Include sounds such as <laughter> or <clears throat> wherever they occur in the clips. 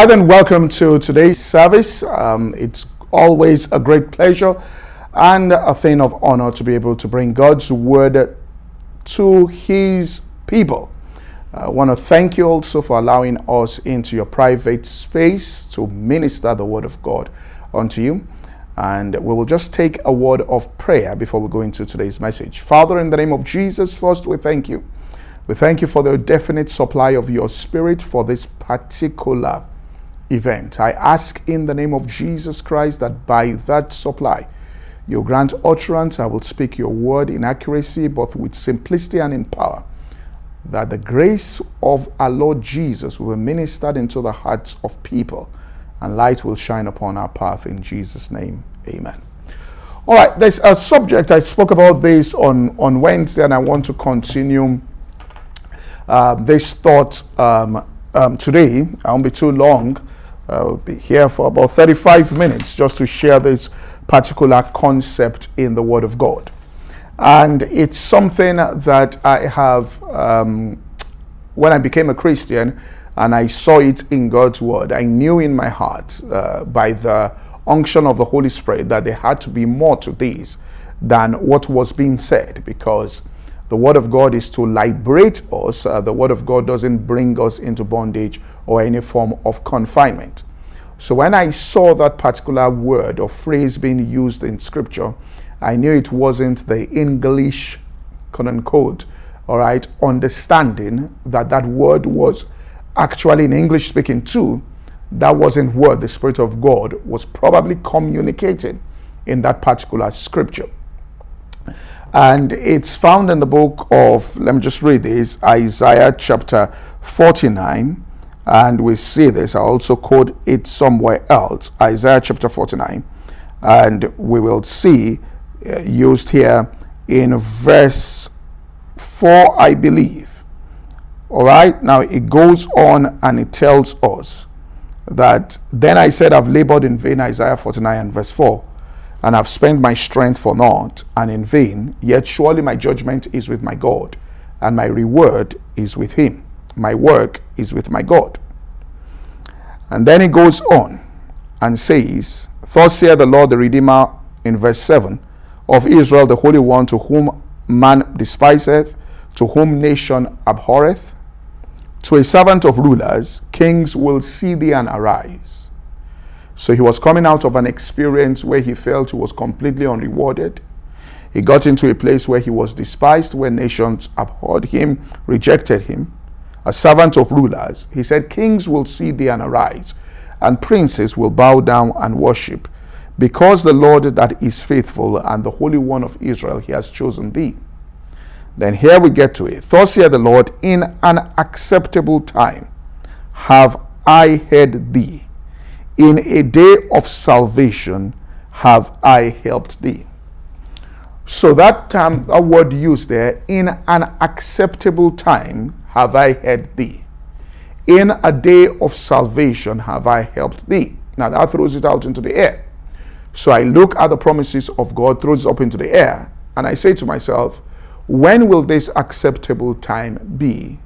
Hi, and welcome to today's service. Um, it's always a great pleasure and a thing of honor to be able to bring God's word to His people. I want to thank you also for allowing us into your private space to minister the word of God unto you. And we will just take a word of prayer before we go into today's message. Father, in the name of Jesus, first we thank you. We thank you for the definite supply of your spirit for this particular event. I ask in the name of Jesus Christ that by that supply, you grant utterance. I will speak your word in accuracy, both with simplicity and in power. That the grace of our Lord Jesus will be ministered into the hearts of people and light will shine upon our path in Jesus' name. Amen. All right, there's a subject. I spoke about this on, on Wednesday, and I want to continue uh, this thought um, um, today. I won't be too long. I'll be here for about 35 minutes just to share this particular concept in the Word of God. And it's something that I have, um, when I became a Christian and I saw it in God's Word, I knew in my heart uh, by the unction of the Holy Spirit that there had to be more to this than what was being said because the Word of God is to liberate us. Uh, the Word of God doesn't bring us into bondage or any form of confinement. So when I saw that particular word or phrase being used in Scripture, I knew it wasn't the English, quote unquote, all right, understanding that that word was actually in English speaking too. That wasn't what the Spirit of God was probably communicating in that particular scripture. And it's found in the book of, let me just read this Isaiah chapter 49. And we see this. I also quote it somewhere else Isaiah chapter 49. And we will see uh, used here in verse 4, I believe. All right. Now it goes on and it tells us that then I said, I've labored in vain, Isaiah 49 and verse 4 and I've spent my strength for naught and in vain, yet surely my judgment is with my God, and my reward is with him. My work is with my God. And then he goes on and says, Thus saith the Lord the Redeemer in verse 7 of Israel, the Holy One, to whom man despiseth, to whom nation abhorreth, to a servant of rulers, kings will see thee and arise so he was coming out of an experience where he felt he was completely unrewarded. He got into a place where he was despised, where nations abhorred him, rejected him. A servant of rulers, he said, Kings will see thee and arise, and princes will bow down and worship, because the Lord that is faithful and the Holy One of Israel, he has chosen thee. Then here we get to it. Thus saith the Lord, in an acceptable time have I heard thee in a day of salvation have I helped thee. So that term, that word used there, in an acceptable time have I helped thee. In a day of salvation have I helped thee. Now that throws it out into the air. So I look at the promises of God, throws it up into the air, and I say to myself, when will this acceptable time be?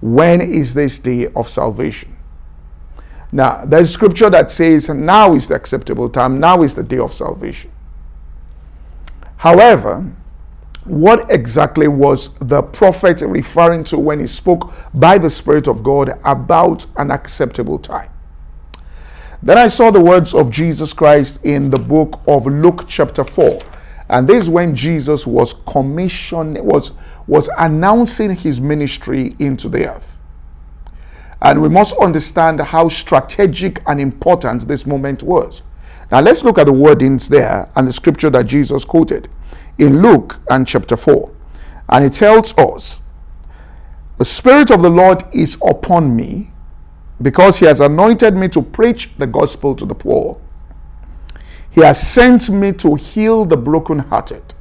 When is this day of salvation? Now, there's scripture that says, now is the acceptable time, now is the day of salvation. However, what exactly was the prophet referring to when he spoke by the Spirit of God about an acceptable time? Then I saw the words of Jesus Christ in the book of Luke, chapter 4. And this is when Jesus was commissioned, was, was announcing his ministry into the earth. And we must understand how strategic and important this moment was. Now let's look at the wordings there and the scripture that Jesus quoted in Luke and chapter 4. And it tells us, The Spirit of the Lord is upon me because he has anointed me to preach the gospel to the poor. He has sent me to heal the brokenhearted.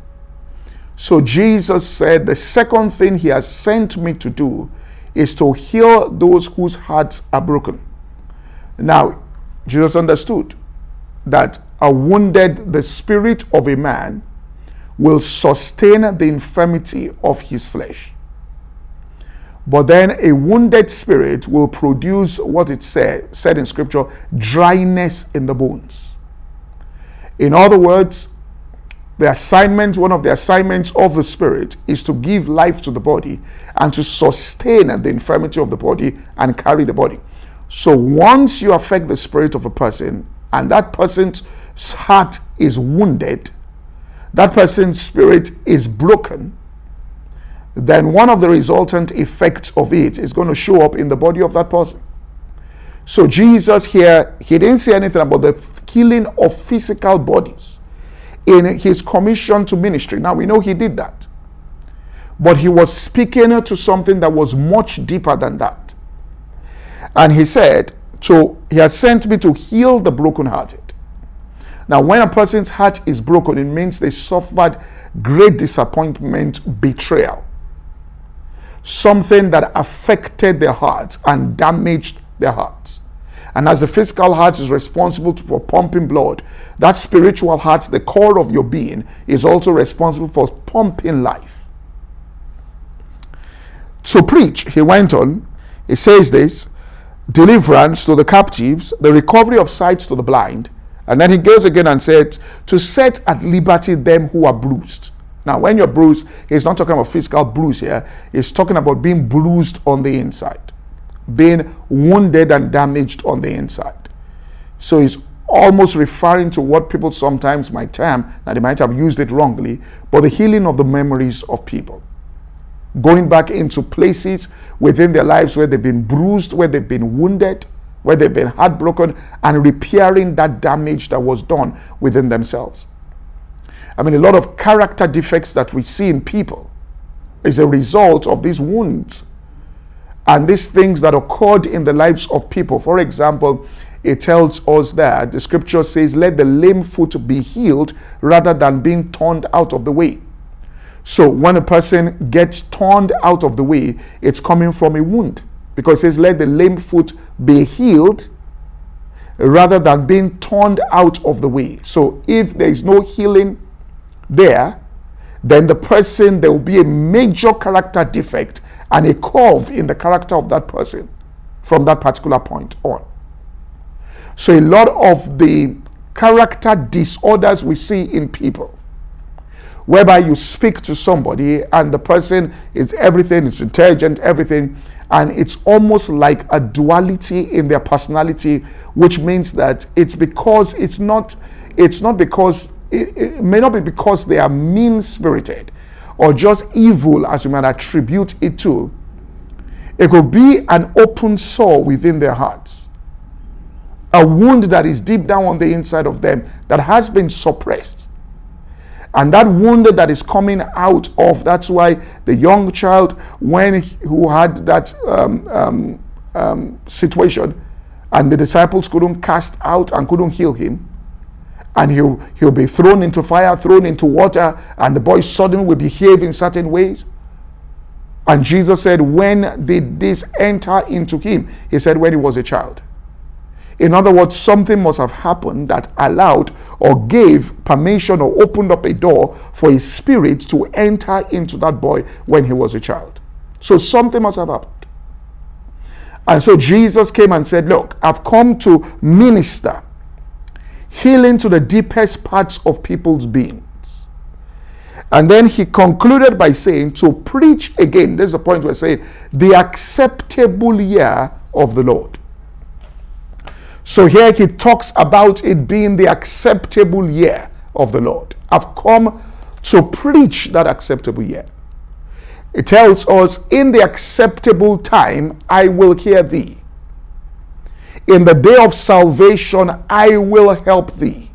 So Jesus said, The second thing he has sent me to do is to heal those whose hearts are broken. Now, Jesus understood that a wounded, the spirit of a man will sustain the infirmity of his flesh. But then a wounded spirit will produce what it said, said in scripture, dryness in the bones. In other words, the assignment, one of the assignments of the spirit is to give life to the body and to sustain the infirmity of the body and carry the body. So once you affect the spirit of a person and that person's heart is wounded, that person's spirit is broken, then one of the resultant effects of it is going to show up in the body of that person. So Jesus here, he didn't say anything about the healing of physical bodies in his commission to ministry. Now we know he did that. But he was speaking to something that was much deeper than that. And he said, So he has sent me to heal the brokenhearted. Now, when a person's heart is broken, it means they suffered great disappointment, betrayal. Something that affected their hearts and damaged their hearts. And as the physical heart is responsible for pumping blood, that spiritual heart, the core of your being, is also responsible for pumping life. To preach, he went on, he says this deliverance to the captives, the recovery of sight to the blind. And then he goes again and said, to set at liberty them who are bruised. Now, when you're bruised, he's not talking about physical bruise here. He's talking about being bruised on the inside, being wounded and damaged on the inside. So he's almost referring to what people sometimes might term, that they might have used it wrongly, but the healing of the memories of people going back into places within their lives where they've been bruised, where they've been wounded, where they've been heartbroken, and repairing that damage that was done within themselves. I mean, a lot of character defects that we see in people is a result of these wounds and these things that occurred in the lives of people. For example, it tells us that the scripture says, Let the lame foot be healed rather than being turned out of the way. So when a person gets turned out of the way, it's coming from a wound. Because it says, let the lame foot be healed rather than being turned out of the way. So if there is no healing there, then the person, there will be a major character defect and a curve in the character of that person from that particular point on. So a lot of the character disorders we see in people whereby you speak to somebody and the person is everything, is intelligent, everything, and it's almost like a duality in their personality, which means that it's because it's not, it's not because it, it may not be because they are mean spirited or just evil as you might attribute it to. It could be an open sore within their hearts, a wound that is deep down on the inside of them that has been suppressed and that wound that is coming out of that's why the young child when he, who had that um, um, um, situation and the disciples couldn't cast out and couldn't heal him and he'll, he'll be thrown into fire thrown into water and the boy suddenly will behave in certain ways. And jesus said when did this enter into him? He said when he was a child in other words, something must have happened that allowed or gave permission or opened up a door for a spirit to enter into that boy when he was a child. So something must have happened. And so Jesus came and said, Look, I've come to minister healing to the deepest parts of people's beings. And then he concluded by saying, To preach again, there's a point where saying, the acceptable year of the Lord. So here he talks about it being the acceptable year of the Lord. I've come to preach that acceptable year. It tells us, in the acceptable time, I will hear thee. In the day of salvation, I will help thee.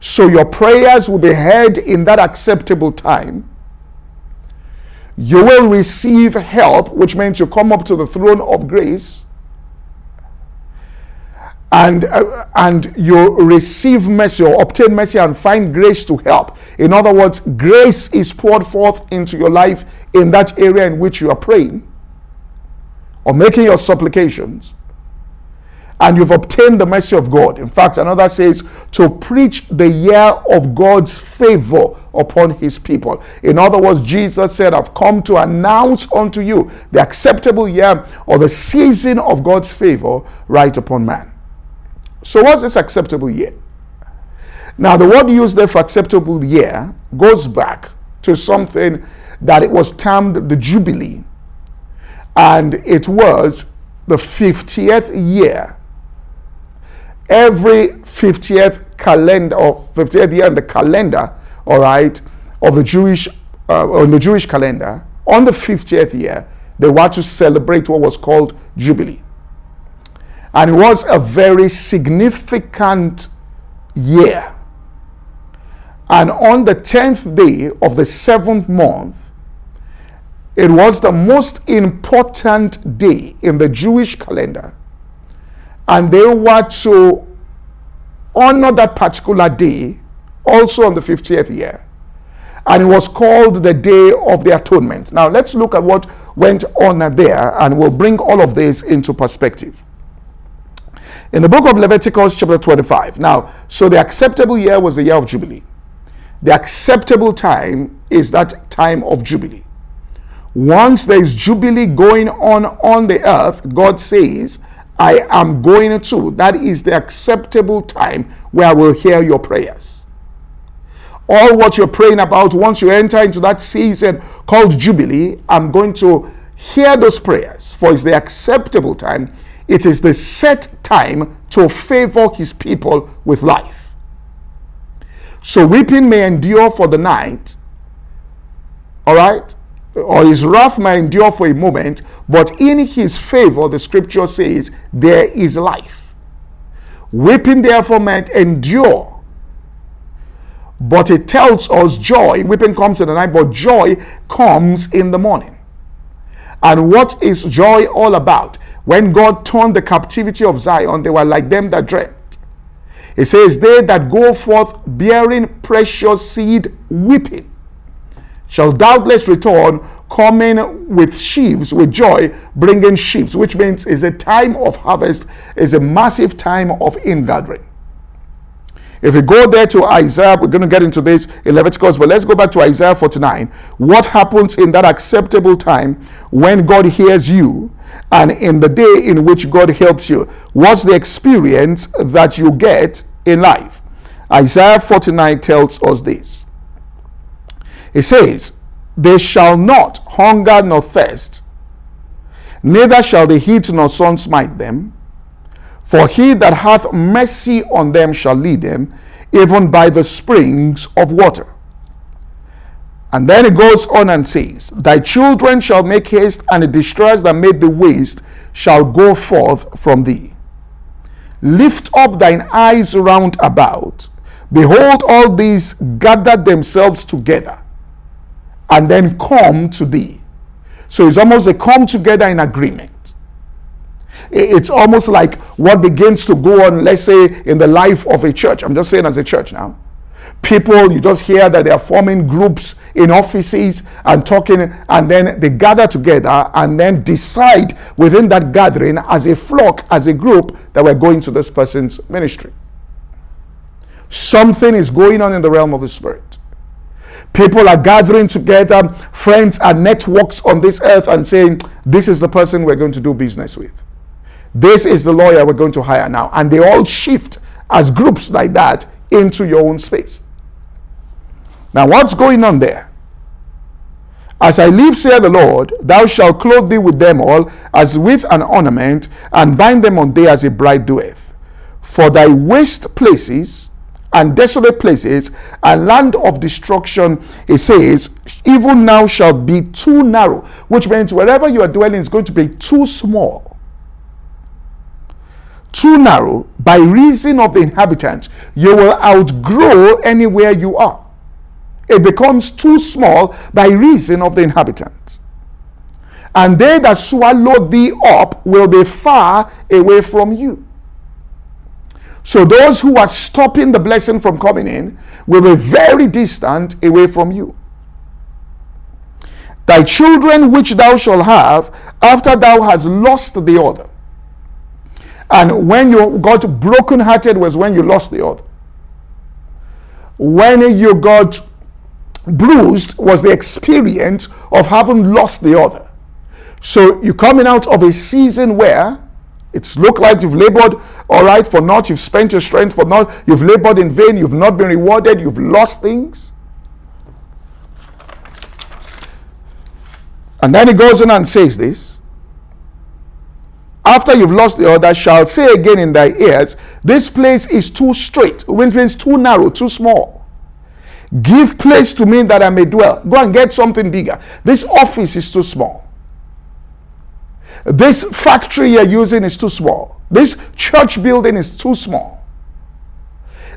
So your prayers will be heard in that acceptable time. You will receive help, which means you come up to the throne of grace and uh, and you receive mercy or obtain mercy and find grace to help in other words grace is poured forth into your life in that area in which you are praying or making your supplications and you've obtained the mercy of God. In fact, another says to preach the year of God's favor upon his people. In other words, Jesus said, I've come to announce unto you the acceptable year or the season of God's favor right upon man. So, what's this acceptable year? Now, the word used there for acceptable year goes back to something that it was termed the Jubilee, and it was the 50th year every 50th calendar or 50th year in the calendar, all right, of the Jewish uh, on the Jewish calendar, on the 50th year, they were to celebrate what was called Jubilee. And it was a very significant year. And on the 10th day of the seventh month, it was the most important day in the Jewish calendar and they were to honor that particular day also on the 50th year. And it was called the Day of the Atonement. Now, let's look at what went on there, and we'll bring all of this into perspective. In the book of Leviticus, chapter 25. Now, so the acceptable year was the year of Jubilee. The acceptable time is that time of Jubilee. Once there is Jubilee going on on the earth, God says, I am going to. That is the acceptable time where I will hear your prayers. All what you're praying about, once you enter into that season called Jubilee, I'm going to hear those prayers, for it's the acceptable time. It is the set time to favor his people with life. So weeping may endure for the night, all right? or his wrath may endure for a moment, but in his favor, the scripture says, there is life. Weeping therefore might endure, but it tells us joy. Weeping comes in the night, but joy comes in the morning. And what is joy all about? When God turned the captivity of Zion, they were like them that dreamt. It says, They that go forth bearing precious seed, weeping shall doubtless return, coming with sheaves, with joy, bringing sheaves, which means is a time of harvest, is a massive time of ingathering. If we go there to Isaiah, we're going to get into this in Leviticus, but let's go back to Isaiah 49. What happens in that acceptable time when God hears you and in the day in which God helps you? What's the experience that you get in life? Isaiah 49 tells us this. It says, They shall not hunger nor thirst, neither shall the heat nor sun smite them. For he that hath mercy on them shall lead them, even by the springs of water. And then it goes on and says, Thy children shall make haste, and the distress that made the waste shall go forth from thee. Lift up thine eyes round about. Behold, all these gather themselves together and then come to thee. So it's almost a come together in agreement. It's almost like what begins to go on, let's say, in the life of a church. I'm just saying as a church now. People, you just hear that they are forming groups in offices and talking, and then they gather together and then decide within that gathering as a flock, as a group, that we're going to this person's ministry. Something is going on in the realm of the Spirit. People are gathering together, friends and networks on this earth, and saying, This is the person we're going to do business with. This is the lawyer we're going to hire now. And they all shift as groups like that into your own space. Now, what's going on there? As I live, saith the Lord, thou shalt clothe thee with them all as with an ornament, and bind them on thee as a bride doeth. For thy waste places and desolate places and land of destruction, it says, even now shall be too narrow, which means wherever you are dwelling is going to be too small. Too narrow by reason of the inhabitants. You will outgrow anywhere you are. It becomes too small by reason of the inhabitants. And they that swallow thee up will be far away from you. So those who are stopping the blessing from coming in will be very distant away from you. Thy children which thou shalt have after thou hast lost the other, And when you got brokenhearted was when you lost the other. When you got bruised was the experience of having lost the other. So you're coming out of a season where it's looked like you've labored all right for naught, you've spent your strength for naught, you've labored in vain, you've not been rewarded, you've lost things. And then he goes on and says this after you've lost the other, shall say again in thy ears, This place is too straight, which means too narrow, too small. Give place to me that I may dwell. Go and get something bigger. This office is too small. This factory you're using is too small. This church building is too small.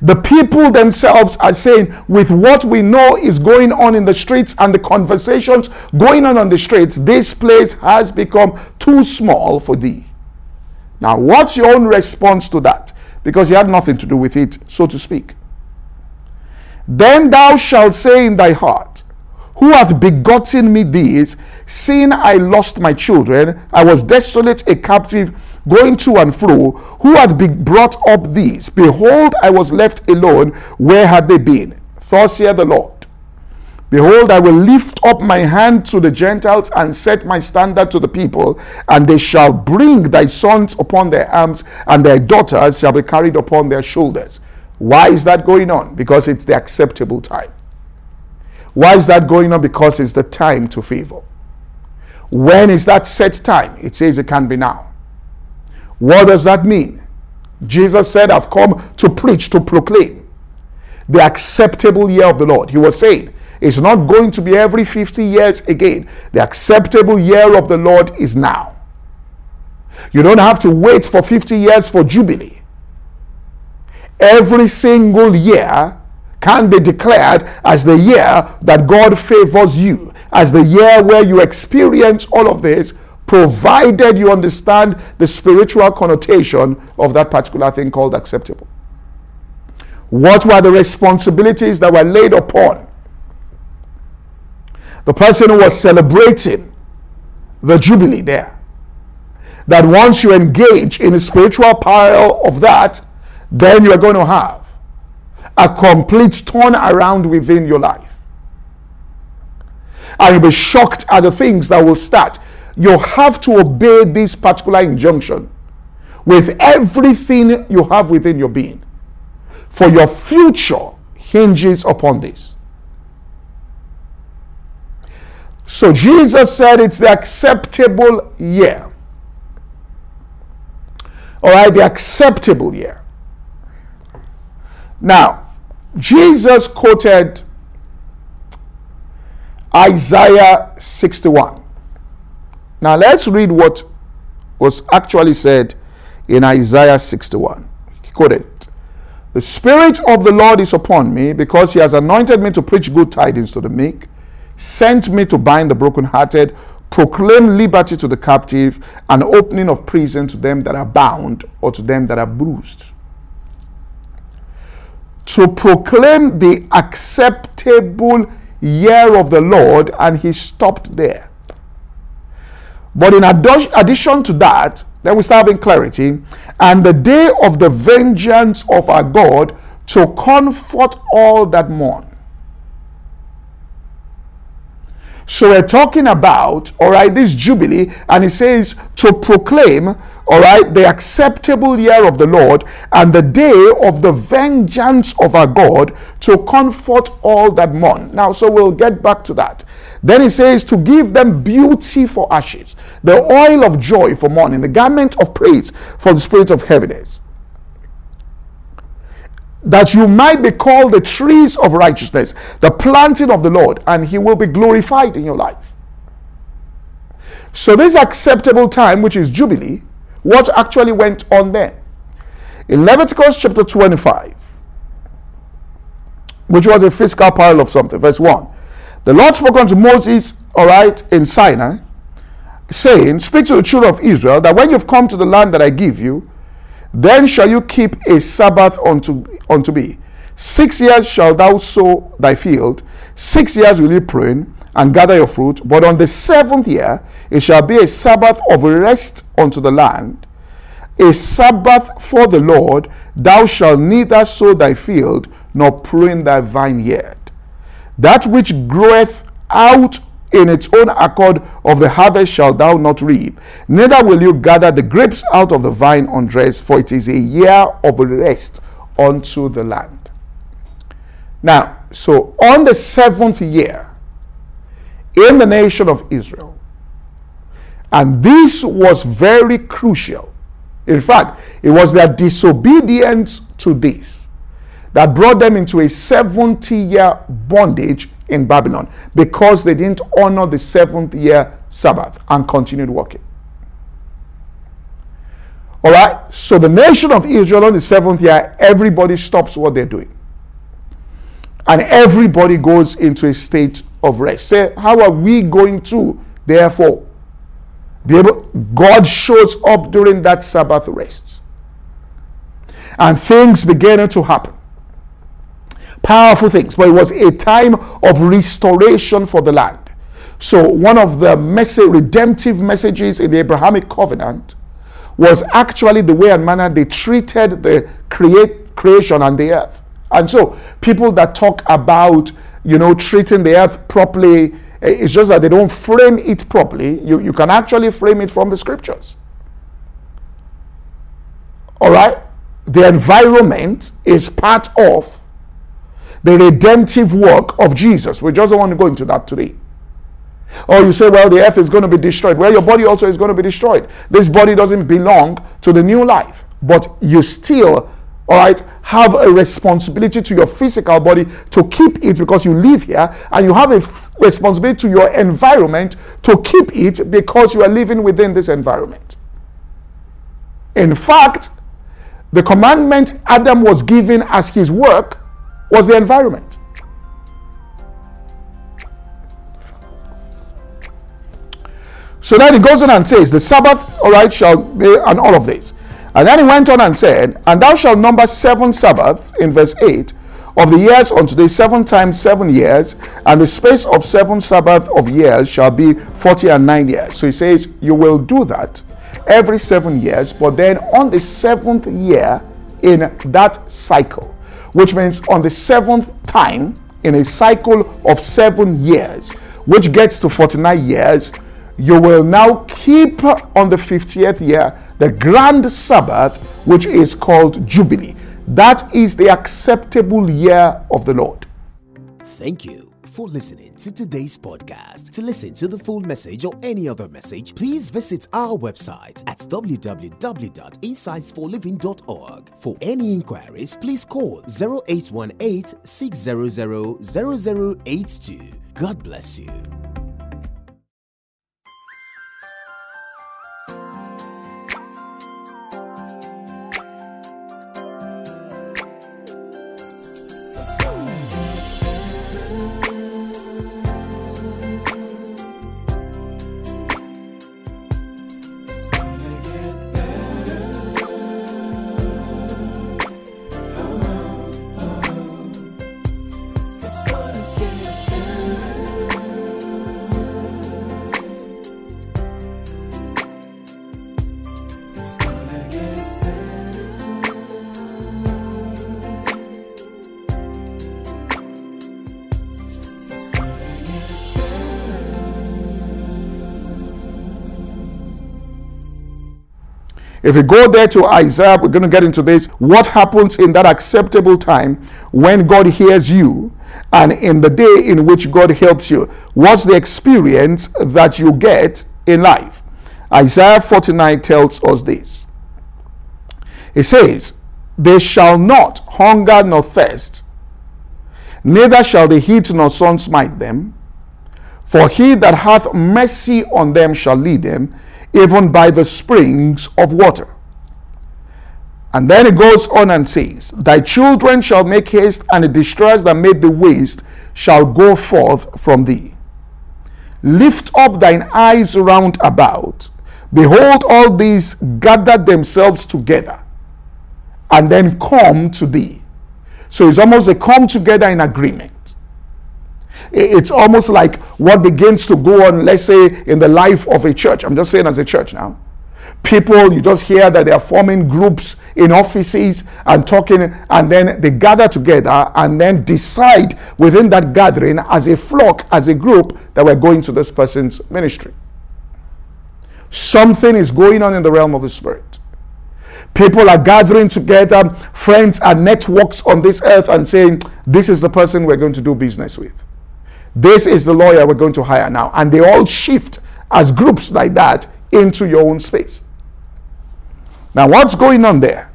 The people themselves are saying, with what we know is going on in the streets and the conversations going on on the streets, this place has become too small for thee. Now, what's your own response to that? Because you had nothing to do with it, so to speak. Then thou shalt say in thy heart, Who hath begotten me these, seeing I lost my children? I was desolate, a captive, going to and fro. Who hath be brought up these? Behold, I was left alone. Where had they been? Thus saith the Lord. Behold, I will lift up my hand to the Gentiles and set my standard to the people, and they shall bring thy sons upon their arms, and their daughters shall be carried upon their shoulders. Why is that going on? Because it's the acceptable time. Why is that going on? Because it's the time to favor. When is that set time? It says it can be now. What does that mean? Jesus said, I've come to preach, to proclaim the acceptable year of the Lord. He was saying, it's not going to be every 50 years again. The acceptable year of the Lord is now. You don't have to wait for 50 years for Jubilee every single year can be declared as the year that God favors you, as the year where you experience all of this, provided you understand the spiritual connotation of that particular thing called acceptable. What were the responsibilities that were laid upon the person who was celebrating the Jubilee there? That once you engage in the spiritual power of that, then you are going to have a complete turnaround within your life. And you'll be shocked at the things that will start. You have to obey this particular injunction with everything you have within your being. For your future hinges upon this. So Jesus said it's the acceptable year. All right, the acceptable year. Now, Jesus quoted Isaiah 61. Now, let's read what was actually said in Isaiah 61. He quoted The Spirit of the Lord is upon me because he has anointed me to preach good tidings to the meek, sent me to bind the brokenhearted, proclaim liberty to the captive, and opening of prison to them that are bound or to them that are bruised to proclaim the acceptable year of the Lord, and he stopped there. But in addition to that, then we start having clarity, and the day of the vengeance of our God to comfort all that mourn. So we're talking about, all right, this Jubilee, and he says to proclaim all right, the acceptable year of the Lord and the day of the vengeance of our God to comfort all that mourn. Now, so we'll get back to that. Then he says to give them beauty for ashes, the oil of joy for mourning, the garment of praise for the spirit of heaviness. That you might be called the trees of righteousness, the planting of the Lord, and he will be glorified in your life. So, this acceptable time, which is Jubilee, what actually went on then. In Leviticus chapter 25, which was a fiscal pile of something, verse 1. The Lord spoke unto Moses, all right, in Sinai, saying, Speak to the children of Israel that when you've come to the land that I give you, then shall you keep a Sabbath unto, unto me. Six years shalt thou sow thy field, six years will you prune, and gather your fruit. But on the seventh year, it shall be a Sabbath of rest unto the land. a Sabbath for the Lord, thou shalt neither sow thy field nor prune thy vineyard. That which groweth out in its own accord of the harvest shalt thou not reap, neither will you gather the grapes out of the vine undressed, for it is a year of rest unto the land. Now, so on the seventh year in the nation of Israel, and this was very crucial. In fact, it was their disobedience to this that brought them into a 70 year bondage in Babylon because they didn't honor the seventh year Sabbath and continued working. All right, so the nation of Israel on the seventh year, everybody stops what they're doing. And everybody goes into a state of rest. Say, how are we going to, therefore, be able? God shows up during that Sabbath rest. And things began to happen powerful things, but it was a time of restoration for the land. So, one of the message, redemptive messages in the Abrahamic covenant was actually the way and manner they treated the create, creation and the earth. And so, people that talk about, you know, treating the earth properly, Eh, it's just that they don't frame it properly. You, you can actually frame it from the scriptures. All right? The environment is part of the redemptive work of Jesus. We just don't want to go into that today. Or you say, well, the earth is going to be destroyed. Well, your body also is going to be destroyed. This body doesn't belong to the new life, but you still, all right, have a responsibility to your physical body to keep it because you live here, and you have a responsibility to your environment to keep it because you are living within this environment. In fact, the commandment Adam was given as his work was the environment. So then he goes on and says, The Sabbath, all right, shall be, and all of this. And then he went on and said, And thou shalt number seven Sabbaths, in verse 8, of the years unto the seven times seven years, and the space of seven Sabbath of years shall be forty and nine years. So he says, You will do that every seven years, but then on the seventh year in that cycle, which means on the seventh time in a cycle of seven years, which gets to 49 years, you will now keep on the 50th year the grand Sabbath, which is called Jubilee. That is the acceptable year of the Lord. Thank you for listening to today's podcast. To listen to the full message or any other message, please visit our website at www.insightsforliving.org. For any inquiries, please call 0818 600 0082. God bless you. If we go there to Isaiah, we're going to get into this. What happens in that acceptable time when God hears you and in the day in which God helps you? What's the experience that you get in life? Isaiah 49 tells us this. It says, They shall not hunger nor thirst, neither shall the heat nor sun smite them. For he that hath mercy on them shall lead them, even by the springs of water. And then it goes on and says, Thy children shall make haste, and the distress that made the waste shall go forth from thee. Lift up thine eyes round about. Behold, all these gather themselves together and then come to thee. So it's almost a come together in agreement. It's almost like what begins to go on, let's say, in the life of a church. I'm just saying as a church now. People, you just hear that they are forming groups in offices and talking, and then they gather together and then decide within that gathering as a flock, as a group, that we're going to this person's ministry. Something is going on in the realm of the spirit. People are gathering together, friends and networks on this earth, and saying, This is the person we're going to do business with. This is the lawyer we're going to hire now. And they all shift as groups like that into your own space. Now, what's going on there?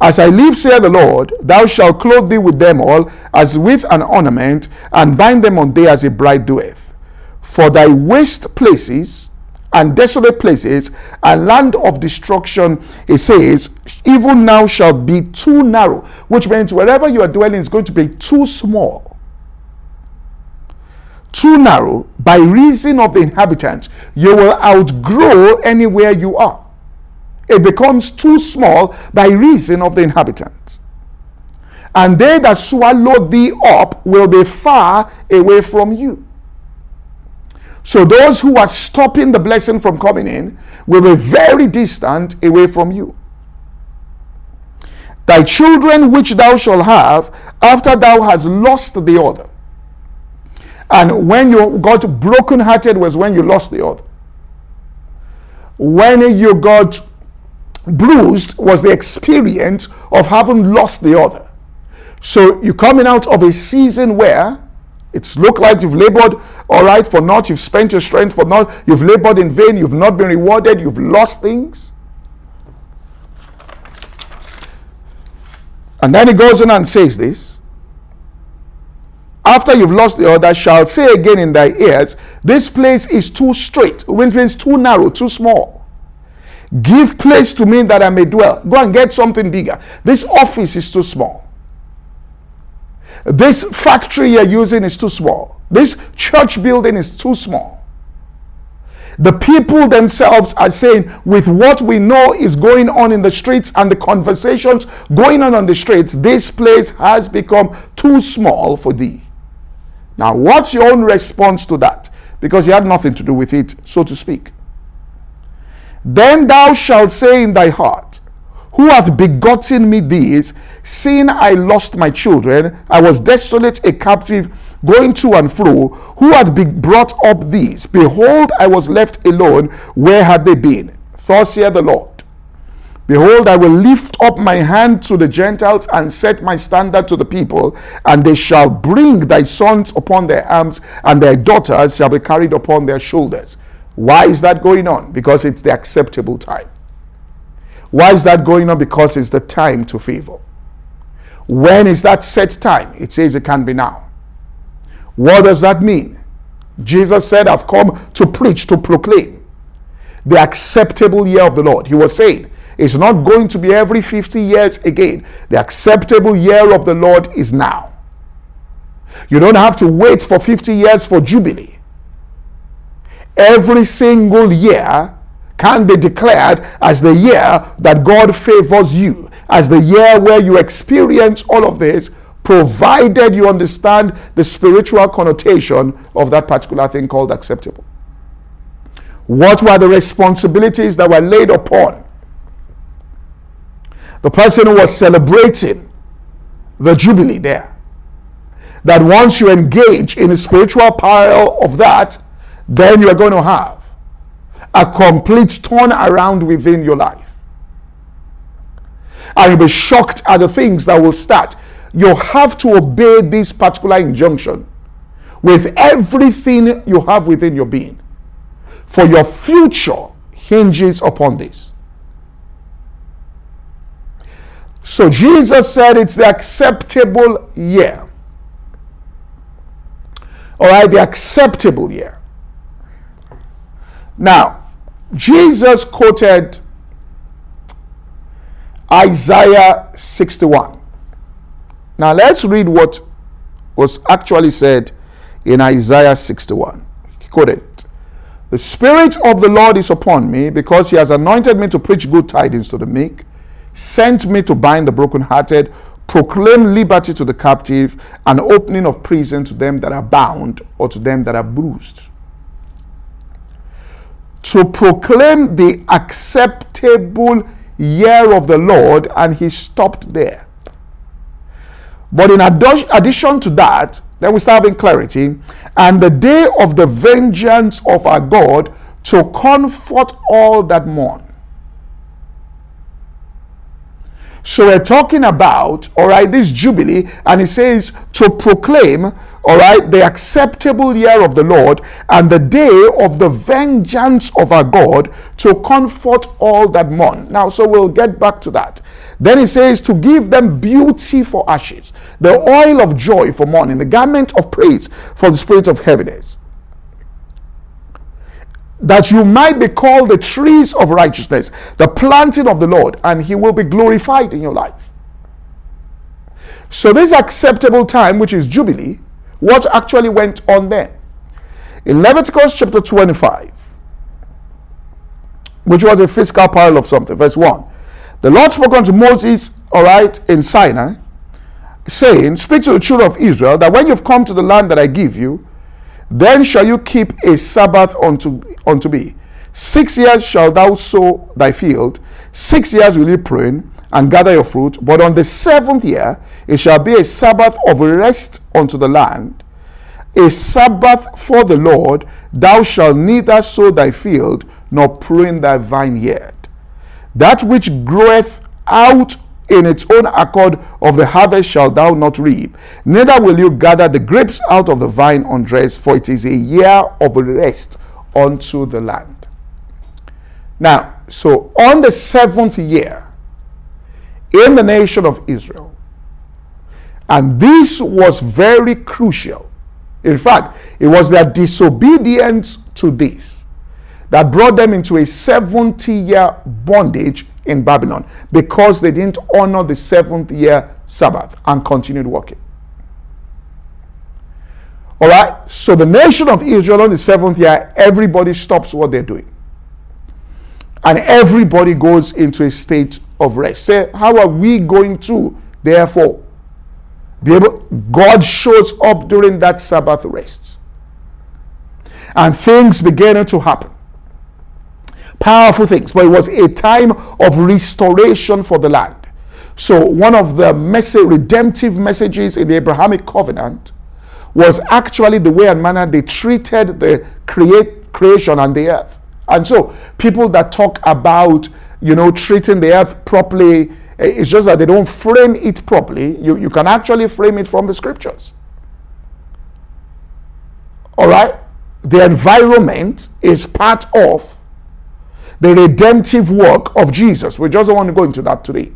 As I live, saith the Lord, thou shalt clothe thee with them all as with an ornament, and bind them on thee as a bride doeth. For thy waste places and desolate places and land of destruction, it says, even now shall be too narrow, which means wherever you are dwelling is going to be too small. Too narrow by reason of the inhabitants. You will outgrow anywhere you are. It becomes too small by reason of the inhabitants. And they that swallow thee up will be far away from you. So those who are stopping the blessing from coming in will be very distant away from you. Thy children which thou shalt have after thou hast lost the other. And when you got brokenhearted was when you lost the other. When you got bruised was the experience of having lost the other. So you're coming out of a season where it's looked like you've labored all right for naught, you've spent your strength for naught, you've labored in vain, you've not been rewarded, you've lost things. And then he goes on and says this. After you've lost the other, shall say again in thy ears, This place is too straight, which means too narrow, too small. Give place to me that I may dwell. Go and get something bigger. This office is too small. This factory you're using is too small. This church building is too small. The people themselves are saying, with what we know is going on in the streets and the conversations going on on the streets, this place has become too small for thee. Now, what's your own response to that? Because you had nothing to do with it, so to speak. Then thou shalt say in thy heart, Who hath begotten me these, seeing I lost my children, I was desolate, a captive, going to and fro, who hath be brought up these? Behold, I was left alone, where had they been? Thus saith the Lord. Behold, I will lift up my hand to the Gentiles and set my standard to the people, and they shall bring thy sons upon their arms, and their daughters shall be carried upon their shoulders. Why is that going on? Because it's the acceptable time. Why is that going on? Because it's the time to favor. When is that set time? It says it can be now. What does that mean? Jesus said, I've come to preach, to proclaim the acceptable year of the Lord. He was saying, it's not going to be every 50 years again. The acceptable year of the Lord is now. You don't have to wait for 50 years for Jubilee every single year can be declared as the year that God favors you, as the year where you experience all of this, provided you understand the spiritual connotation of that particular thing called acceptable. What were the responsibilities that were laid upon the person who was celebrating the Jubilee there? That once you engage in the spiritual power of that, then you are going to have a complete turnaround within your life. And you'll be shocked at the things that will start. You have to obey this particular injunction with everything you have within your being. For your future hinges upon this. So Jesus said it's the acceptable year. All right, the acceptable year. Now, Jesus quoted Isaiah 61. Now, let's read what was actually said in Isaiah 61. He quoted The Spirit of the Lord is upon me because he has anointed me to preach good tidings to the meek, sent me to bind the brokenhearted, proclaim liberty to the captive, and opening of prison to them that are bound or to them that are bruised to proclaim the acceptable year of the Lord, and he stopped there. But in addition to that, then we start having clarity, and the day of the vengeance of our God to comfort all that mourn. So we're talking about, all right, this Jubilee, and it says to proclaim, all right, the acceptable year of the Lord and the day of the vengeance of our God to comfort all that mourn. Now, so we'll get back to that. Then he says to give them beauty for ashes, the oil of joy for mourning, the garment of praise for the spirit of heaviness that you might be called the trees of righteousness, the planting of the Lord, and he will be glorified in your life. So, this acceptable time, which is Jubilee, what actually went on then? In Leviticus chapter 25, which was a fiscal pile of something, verse 1. The Lord spoke unto Moses, all right, in Sinai, saying, Speak to the children of Israel that when you've come to the land that I give you, then shall you keep a Sabbath unto, unto me. Six years shalt thou sow thy field, six years will you prune and gather your fruit. But on the seventh year it shall be a Sabbath of rest unto the land, a Sabbath for the Lord. Thou shalt neither sow thy field nor prune thy vineyard. That which groweth out in its own accord of the harvest shalt thou not reap, neither will you gather the grapes out of the vine undressed, for it is a year of rest unto the land. Now, so on the seventh year in the nation of Israel, and this was very crucial. In fact, it was their disobedience to this that brought them into a 70 year bondage in Babylon because they didn't honor the seventh year Sabbath and continued working. All right, so the nation of Israel on the seventh year, everybody stops what they're doing. And everybody goes into a state of rest. Say, how are we going to, therefore, be able? God shows up during that Sabbath rest. And things began to happen powerful things, but it was a time of restoration for the land. So, one of the message, redemptive messages in the Abrahamic covenant was actually the way and manner they treated the create, creation and the earth. And so, people that talk about, you know, treating the earth properly, eh, it's just that they don't frame it properly. You, you can actually frame it from the scriptures. All right? The environment is part of the redemptive work of Jesus. We just don't want to go into that today.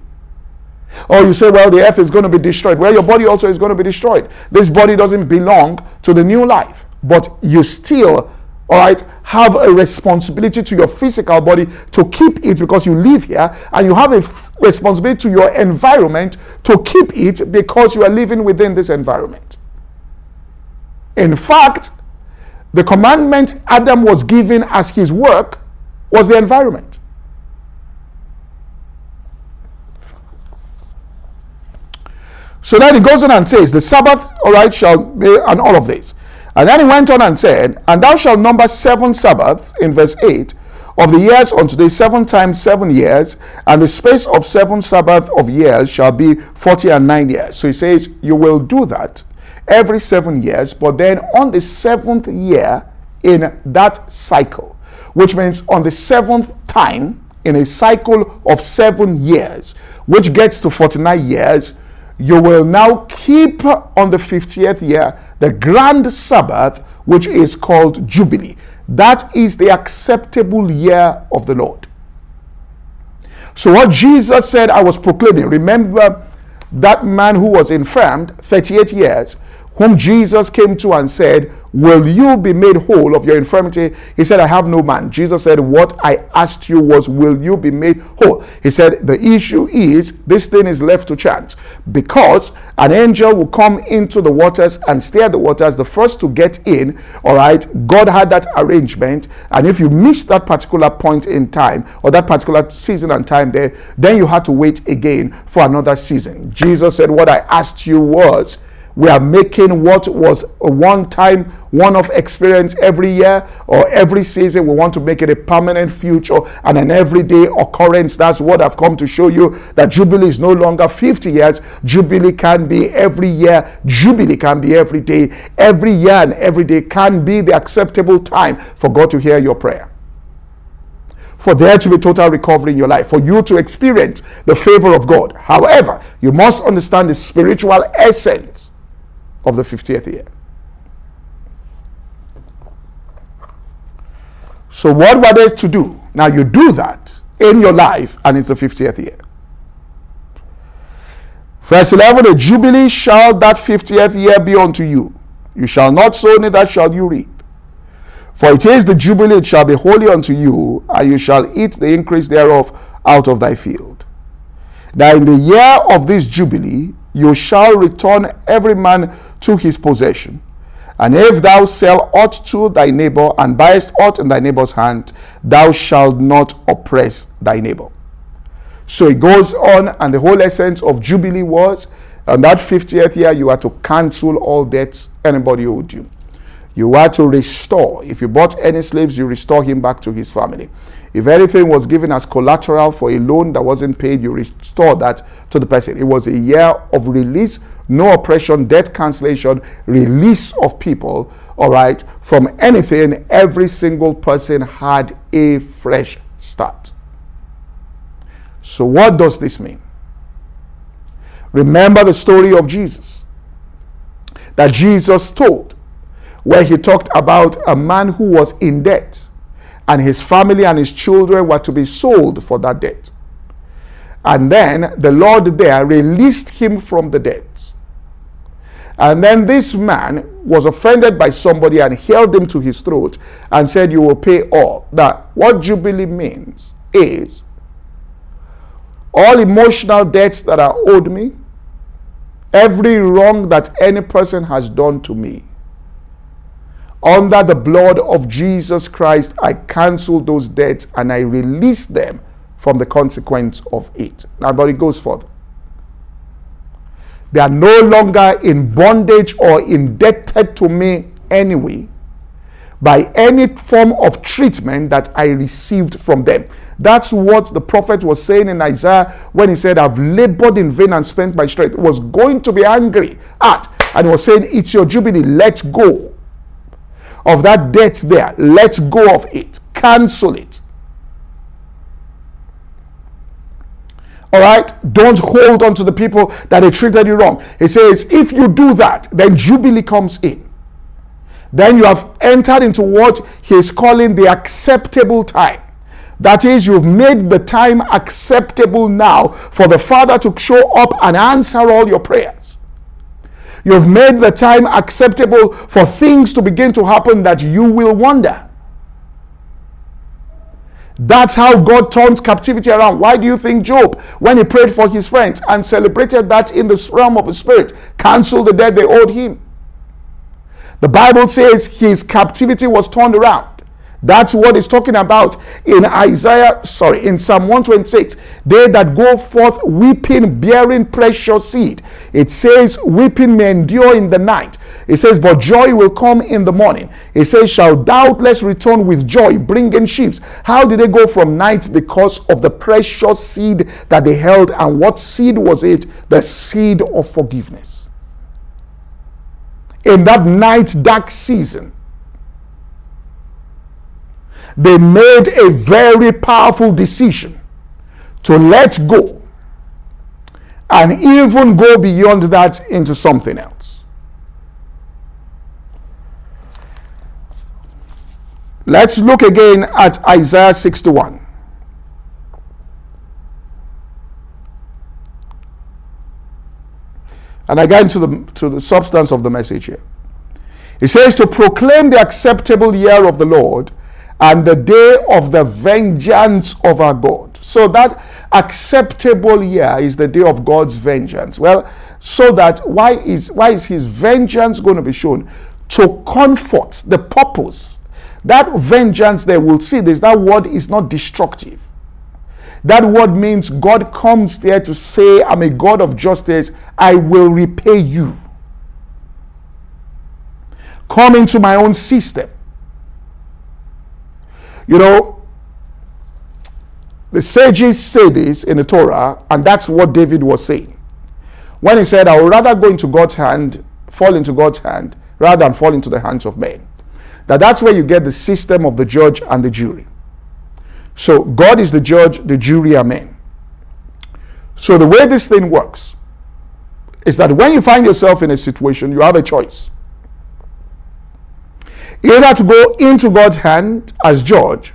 Or you say, well, the earth is going to be destroyed. Well, your body also is going to be destroyed. This body doesn't belong to the new life, but you still, all right, have a responsibility to your physical body to keep it because you live here, and you have a f- responsibility to your environment to keep it because you are living within this environment. In fact, the commandment Adam was given as his work was the environment. So then he goes on and says, The Sabbath, all right, shall be, and all of this. And then he went on and said, And thou shalt number seven Sabbaths, in verse 8, of the years unto thee, seven times seven years, and the space of seven Sabbath of years shall be forty and nine years. So he says, You will do that every seven years, but then on the seventh year in that cycle, which means on the seventh time in a cycle of seven years, which gets to 49 years, you will now keep on the 50th year the grand Sabbath, which is called Jubilee. That is the acceptable year of the Lord. So, what Jesus said, I was proclaiming. Remember that man who was infirmed 38 years, whom Jesus came to and said, Will you be made whole of your infirmity? He said, I have no man. Jesus said, What I asked you was, Will you be made whole? He said, The issue is this thing is left to chance because an angel will come into the waters and stir the waters, the first to get in. All right, God had that arrangement. And if you miss that particular point in time or that particular season and time there, then you had to wait again for another season. Jesus said, What I asked you was, we are making what was a one time, one off experience every year or every season. We want to make it a permanent future and an everyday occurrence. That's what I've come to show you that Jubilee is no longer 50 years. Jubilee can be every year. Jubilee can be every day. Every year and every day can be the acceptable time for God to hear your prayer for there to be total recovery in your life, for you to experience the favor of God. However, you must understand the spiritual essence of the 50th year. So, what were they to do? Now, you do that in your life, and it's the 50th year. Verse 11 A jubilee shall that 50th year be unto you. You shall not sow, neither shall you reap. For it is the jubilee, it shall be holy unto you, and you shall eat the increase thereof out of thy field. Now in the year of this jubilee, you shall return every man to his possession. And if thou sell aught to thy neighbor, and buyest aught in thy neighbor's hand, thou shalt not oppress thy neighbor. So it goes on, and the whole essence of Jubilee was on that 50th year, you are to cancel all debts anybody owed you. You are to restore. If you bought any slaves, you restore him back to his family. If anything was given as collateral for a loan that wasn't paid, you restore that to the person. It was a year of release, no oppression, debt cancellation, release of people, all right, from anything. Every single person had a fresh start. So, what does this mean? Remember the story of Jesus that Jesus told where he talked about a man who was in debt and his family and his children were to be sold for that debt. And then the Lord there released him from the debt. And then this man was offended by somebody and held him to his throat and said, You will pay all. That what Jubilee means is all emotional debts that are owed me, every wrong that any person has done to me, under the blood of Jesus Christ, I cancel those debts and I release them from the consequence of it. Now, but it goes further. They are no longer in bondage or indebted to me anyway by any form of treatment that I received from them. That's what the prophet was saying in Isaiah when he said, I've labored in vain and spent my strength. He was going to be angry at, and was saying, It's your jubilee, let go of that debt there. Let go of it. Cancel it. All right? Don't hold on to the people that they treated you wrong. He says, if you do that, then Jubilee comes in. Then you have entered into what he's calling the acceptable time. That is, you've made the time acceptable now for the Father to show up and answer all your prayers. You've made the time acceptable for things to begin to happen that you will wonder. That's how God turns captivity around. Why do you think Job, when he prayed for his friends and celebrated that in the realm of the spirit, canceled the debt they owed him? The Bible says his captivity was turned around. That's what it's talking about in Isaiah, sorry, in Psalm 126. They that go forth weeping, bearing precious seed. It says, weeping may endure in the night. It says, but joy will come in the morning. It says, shall doubtless return with joy, bringing sheaves. How did they go from night? Because of the precious seed that they held. And what seed was it? The seed of forgiveness. In that night, dark season, they made a very powerful decision to let go and even go beyond that into something else. Let's look again at Isaiah 61. And I get into the, to the substance of the message here. It says to proclaim the acceptable year of the Lord and the day of the vengeance of our God. So that acceptable year is the day of God's vengeance. Well, so that why is why is his vengeance going to be shown? To comfort the purpose. That vengeance there will see this, that word is not destructive. That word means God comes there to say, I'm a God of justice, I will repay you. come into my own system. You know, the sages say this in the Torah, and that's what David was saying. When he said, I would rather go into God's hand, fall into God's hand, rather than fall into the hands of men. That that's where you get the system of the judge and the jury. So God is the judge, the jury are men. So the way this thing works is that when you find yourself in a situation, you have a choice. Either to go into God's hand as judge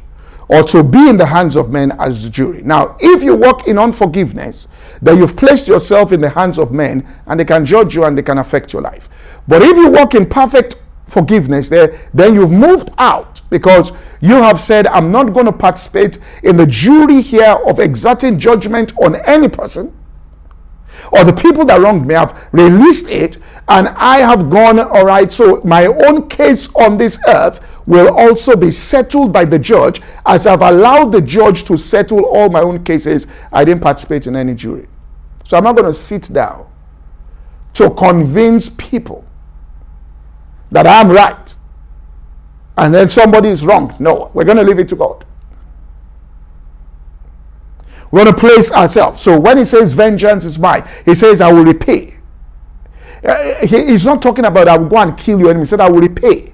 or to be in the hands of men as the jury. Now, if you walk in unforgiveness, then you've placed yourself in the hands of men and they can judge you and they can affect your life. But if you walk in perfect forgiveness, then you've moved out because you have said, I'm not going to participate in the jury here of exerting judgment on any person or the people that wronged me have released it and I have gone, all right, so my own case on this earth will also be settled by the judge as I've allowed the judge to settle all my own cases. I didn't participate in any jury. So I'm not going to sit down to convince people that I'm right and then somebody is wrong. No, we're going to leave it to God. We're going to place ourselves. So when he says vengeance is mine, he says, I will repay. Uh, he's not talking about I will go and kill you enemy. He said, I will repay.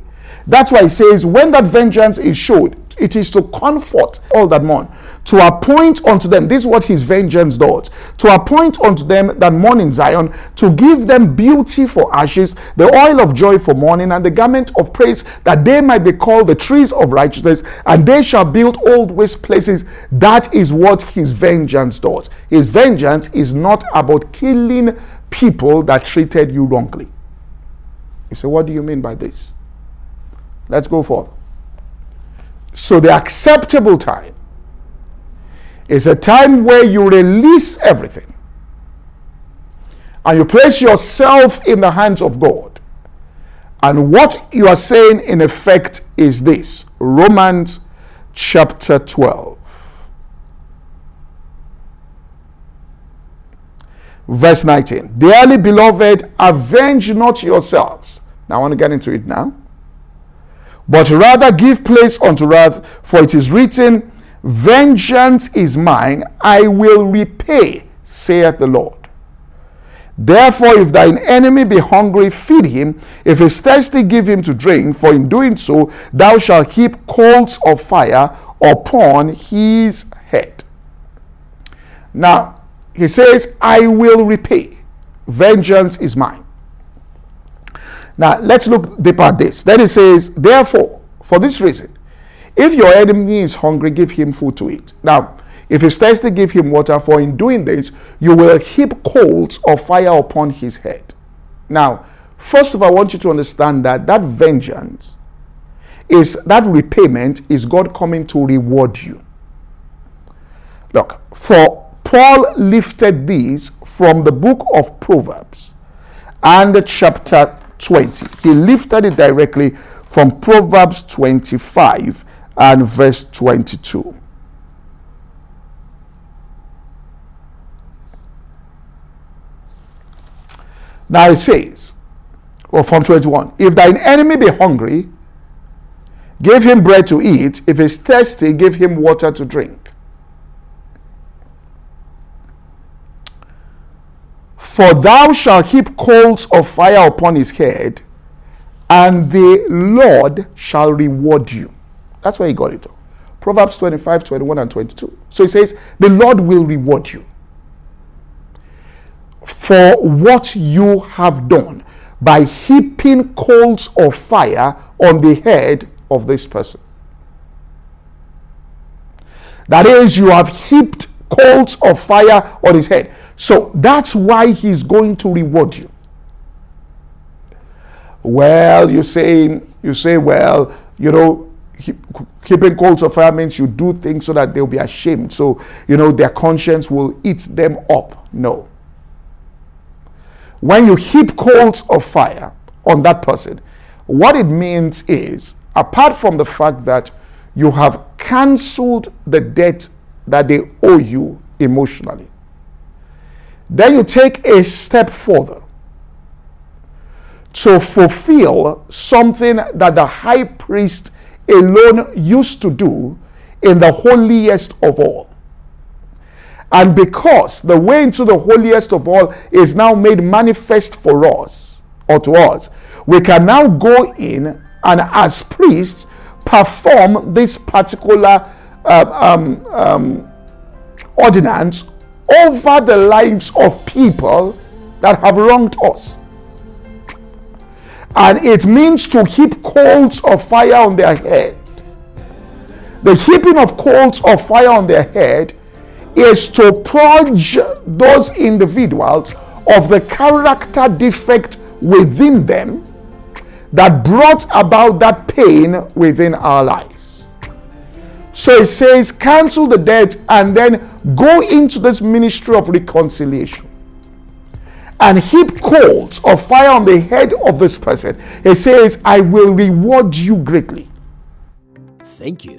That's why he says, when that vengeance is showed, it is to comfort all that mourn, to appoint unto them, this is what his vengeance does, to appoint unto them that mourn in Zion, to give them beauty for ashes, the oil of joy for mourning, and the garment of praise, that they might be called the trees of righteousness, and they shall build old waste places. That is what his vengeance does. His vengeance is not about killing people that treated you wrongly. You say, what do you mean by this? Let's go forth. So the acceptable time is a time where you release everything and you place yourself in the hands of God. And what you are saying in effect is this Romans chapter 12. Verse 19. Dearly beloved, avenge not yourselves. Now I want to get into it now but rather give place unto wrath, for it is written, Vengeance is mine, I will repay, saith the Lord. Therefore, if thine enemy be hungry, feed him. If he is thirsty, give him to drink, for in doing so thou shalt heap coals of fire upon his head. Now, he says, I will repay. Vengeance is mine. Now, let's look deeper at this. Then he says, Therefore, for this reason, if your enemy is hungry, give him food to eat. Now, if he's thirsty, give him water, for in doing this, you will heap coals of fire upon his head. Now, first of all, I want you to understand that that vengeance is that repayment is God coming to reward you. Look, for Paul lifted these from the book of Proverbs and chapter 20. He lifted it directly from Proverbs 25 and verse 22. Now it says, or from 21, if thine enemy be hungry, give him bread to eat. If he's thirsty, give him water to drink. For thou shalt heap coals of fire upon his head, and the Lord shall reward you. That's where he got it. Proverbs 25, 21, and 22. So he says, The Lord will reward you for what you have done by heaping coals of fire on the head of this person. That is, you have heaped coals of fire on his head. So that's why he's going to reward you. Well, you say, you say, well, you know, keeping coals of fire means you do things so that they'll be ashamed. So, you know, their conscience will eat them up. No. When you heap coals of fire on that person, what it means is, apart from the fact that you have cancelled the debt that they owe you emotionally, then you take a step further to fulfill something that the high priest alone used to do in the holiest of all. And because the way into the holiest of all is now made manifest for us or to us, we can now go in and as priests perform this particular uh, um, um, ordinance over the lives of people that have wronged us. And it means to heap coals of fire on their head. The heaping of coals of fire on their head is to purge those individuals of the character defect within them that brought about that pain within our lives. So it says, cancel the debt and then go into this ministry of reconciliation and heap coals of fire on the head of this person. He says, I will reward you greatly. Thank you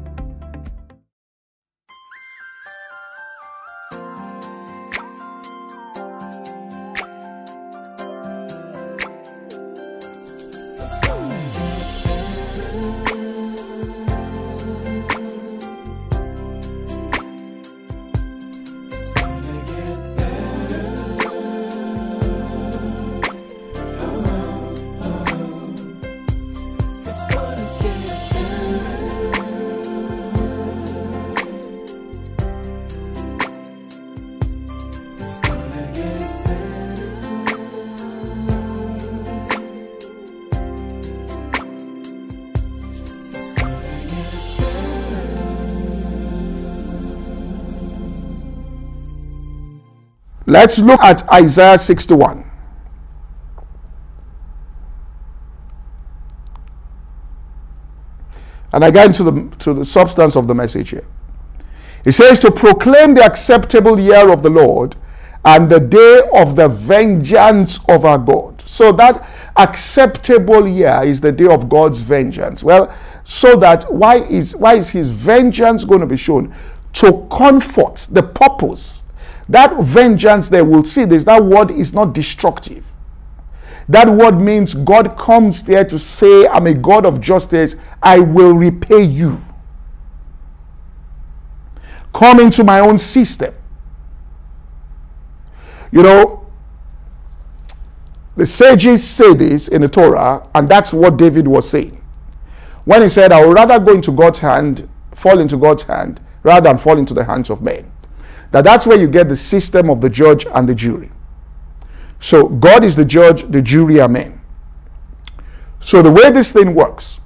Let's look at Isaiah 61. And I get into the, to the substance of the message here. It says to proclaim the acceptable year of the Lord and the day of the vengeance of our God. So that acceptable year is the day of God's vengeance. Well, so that why is why is his vengeance going to be shown? To comfort the purpose that vengeance there will see this, that word is not destructive. That word means God comes there to say, I'm a God of justice, I will repay you. Come into my own system. You know, the sages say this in the Torah, and that's what David was saying. When he said, I would rather go into God's hand, fall into God's hand, rather than fall into the hands of men. That that's where you get the system of the judge and the jury. So God is the judge, the jury are men. So the way this thing works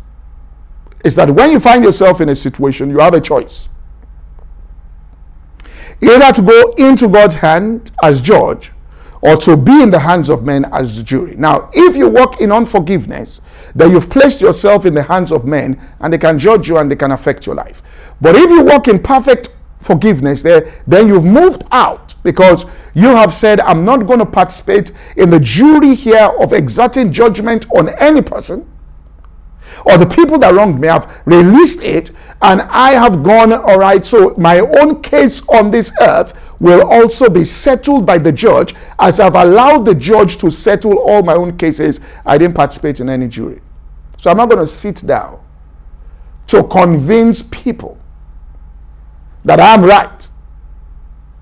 is that when you find yourself in a situation, you have a choice. Either to go into God's hand as judge or to be in the hands of men as the jury. Now, if you walk in unforgiveness, then you've placed yourself in the hands of men and they can judge you and they can affect your life. But if you walk in perfect forgiveness there, then you've moved out because you have said, I'm not going to participate in the jury here of exerting judgment on any person or the people that wronged me. I've released it and I have gone, all right, so my own case on this earth will also be settled by the judge as I've allowed the judge to settle all my own cases. I didn't participate in any jury. So I'm not going to sit down to convince people that I'm right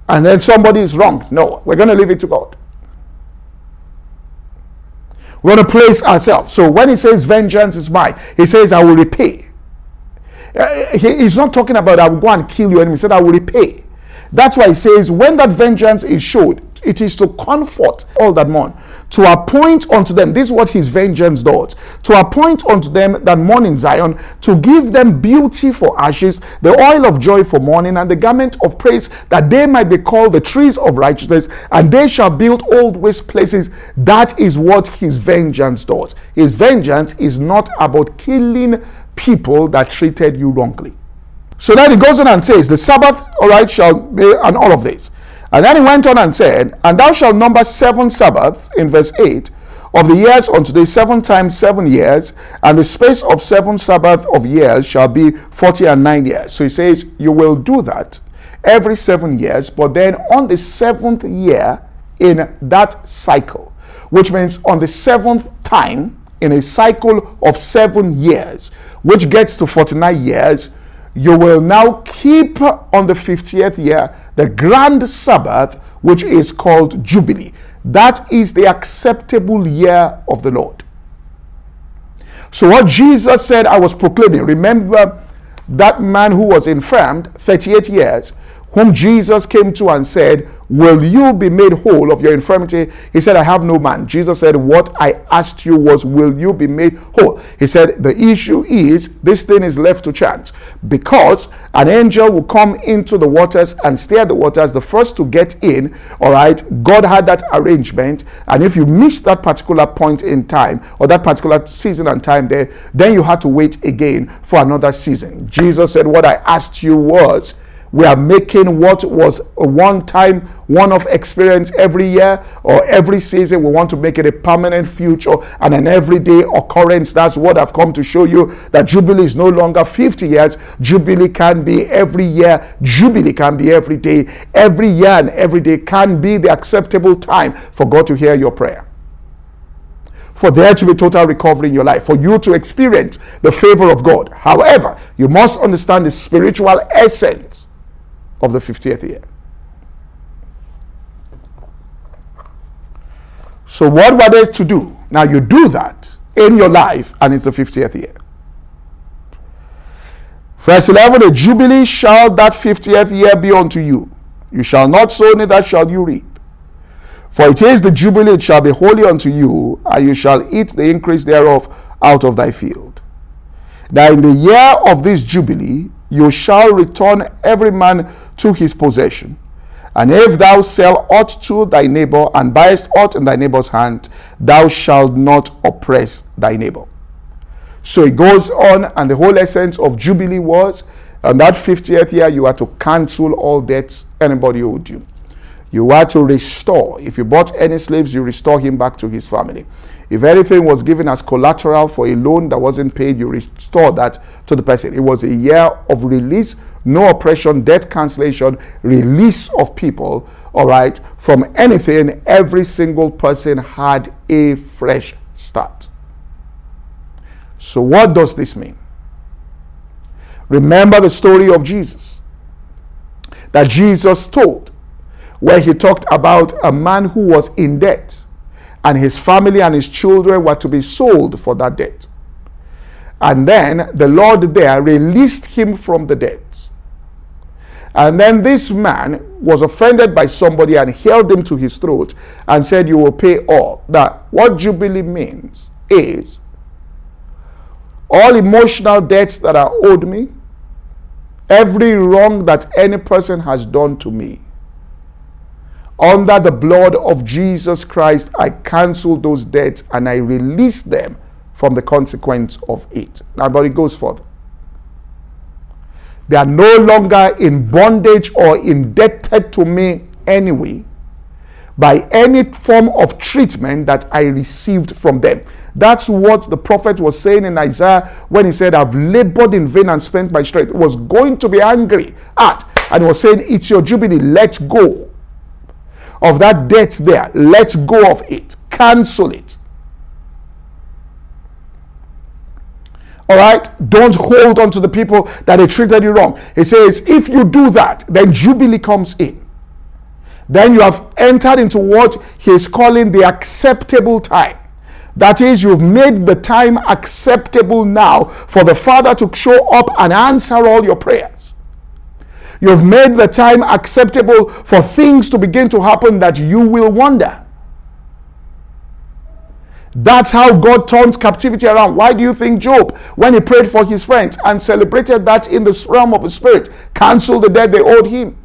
and then somebody is wrong. No, we're going to leave it to God. We're going to place ourselves. So when he says vengeance is mine, he says, I will repay. Uh, he, he's not talking about I will go and kill you enemy. He said, I will repay. That's why he says, when that vengeance is showed, it is to comfort all that mourn, to appoint unto them, this is what his vengeance does, to appoint unto them that mourn in Zion, to give them beauty for ashes, the oil of joy for mourning, and the garment of praise, that they might be called the trees of righteousness, and they shall build old waste places. That is what his vengeance does. His vengeance is not about killing people that treated you wrongly. So then he goes on and says, The Sabbath, all right, shall be, and all of this. And then he went on and said, And thou shalt number seven Sabbaths, in verse 8, of the years unto the seven times seven years, and the space of seven Sabbath of years shall be forty and nine years. So he says, You will do that every seven years, but then on the seventh year in that cycle, which means on the seventh time in a cycle of seven years, which gets to 49 years, you will now keep on the 50th year the grand Sabbath, which is called Jubilee. That is the acceptable year of the Lord. So, what Jesus said, I was proclaiming. Remember that man who was infirmed 38 years, whom Jesus came to and said, Will you be made whole of your infirmity? He said, I have no man. Jesus said, What I asked you was, Will you be made whole? He said, The issue is this thing is left to chance because an angel will come into the waters and stir the waters, the first to get in. All right, God had that arrangement. And if you miss that particular point in time or that particular season and time there, then you had to wait again for another season. Jesus said, What I asked you was, we are making what was a one time, one off experience every year or every season. We want to make it a permanent future and an everyday occurrence. That's what I've come to show you that Jubilee is no longer 50 years. Jubilee can be every year. Jubilee can be every day. Every year and every day can be the acceptable time for God to hear your prayer for there to be total recovery in your life, for you to experience the favor of God. However, you must understand the spiritual essence of the 50th year. So, what were they to do? Now, you do that in your life, and it's the 50th year. Verse 11 A jubilee shall that 50th year be unto you. You shall not sow, neither shall you reap. For it is the jubilee, it shall be holy unto you, and you shall eat the increase thereof out of thy field. Now, in the year of this jubilee, you shall return every man to his possession. And if thou sell aught to thy neighbor and buyest aught in thy neighbor's hand, thou shalt not oppress thy neighbor. So it goes on, and the whole essence of Jubilee was on that 50th year, you are to cancel all debts anybody owed you. You are to restore. If you bought any slaves, you restore him back to his family. If anything was given as collateral for a loan that wasn't paid, you restore that to the person. It was a year of release, no oppression, debt cancellation, release of people, all right, from anything. Every single person had a fresh start. So, what does this mean? Remember the story of Jesus that Jesus told, where he talked about a man who was in debt and his family and his children were to be sold for that debt. And then the Lord there released him from the debt. And then this man was offended by somebody and held him to his throat and said, You will pay all. That what Jubilee means is all emotional debts that are owed me, every wrong that any person has done to me, under the blood of Jesus Christ, I cancel those debts and I release them from the consequence of it. Now, but it goes further. They are no longer in bondage or indebted to me anyway by any form of treatment that I received from them. That's what the prophet was saying in Isaiah when he said, I've labored in vain and spent my strength. He was going to be angry at, and was saying, It's your jubilee, let go of that debt there. Let go of it. Cancel it. All right? Don't hold on to the people that they treated you wrong. He says, if you do that, then Jubilee comes in. Then you have entered into what he's calling the acceptable time. That is, you've made the time acceptable now for the Father to show up and answer all your prayers. You've made the time acceptable for things to begin to happen that you will wonder. That's how God turns captivity around. Why do you think Job, when he prayed for his friends and celebrated that in the realm of the spirit, canceled the debt they owed him?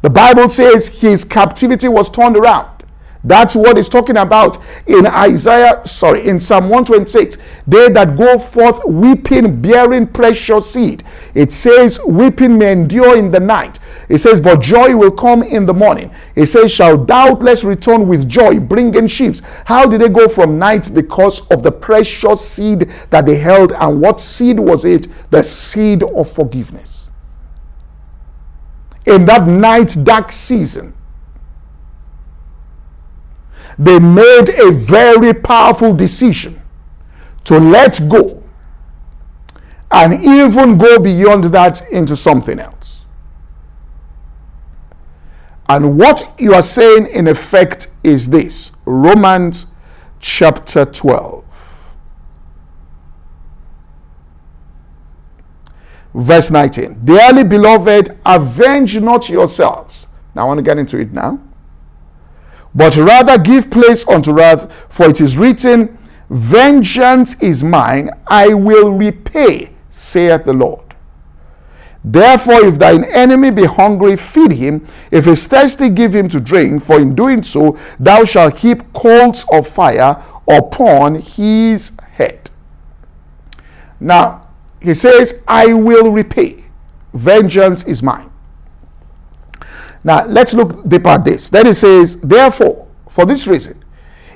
The Bible says his captivity was turned around. That's what he's talking about in Isaiah, sorry, in Psalm 126. They that go forth weeping, bearing precious seed. It says, weeping may endure in the night. It says, But joy will come in the morning. It says, Shall doubtless return with joy, bringing sheaves. How did they go from night? Because of the precious seed that they held. And what seed was it? The seed of forgiveness. In that night, dark season, they made a very powerful decision to let go and even go beyond that into something else. And what you are saying, in effect, is this Romans chapter 12, verse 19. Dearly beloved, avenge not yourselves. Now, I want to get into it now. But rather give place unto wrath, for it is written, Vengeance is mine, I will repay, saith the Lord. Therefore, if thine enemy be hungry, feed him. If he is thirsty, give him to drink. For in doing so, thou shalt heap coals of fire upon his head. Now, he says, I will repay. Vengeance is mine. Now, let's look deeper at this. Then he says, Therefore, for this reason,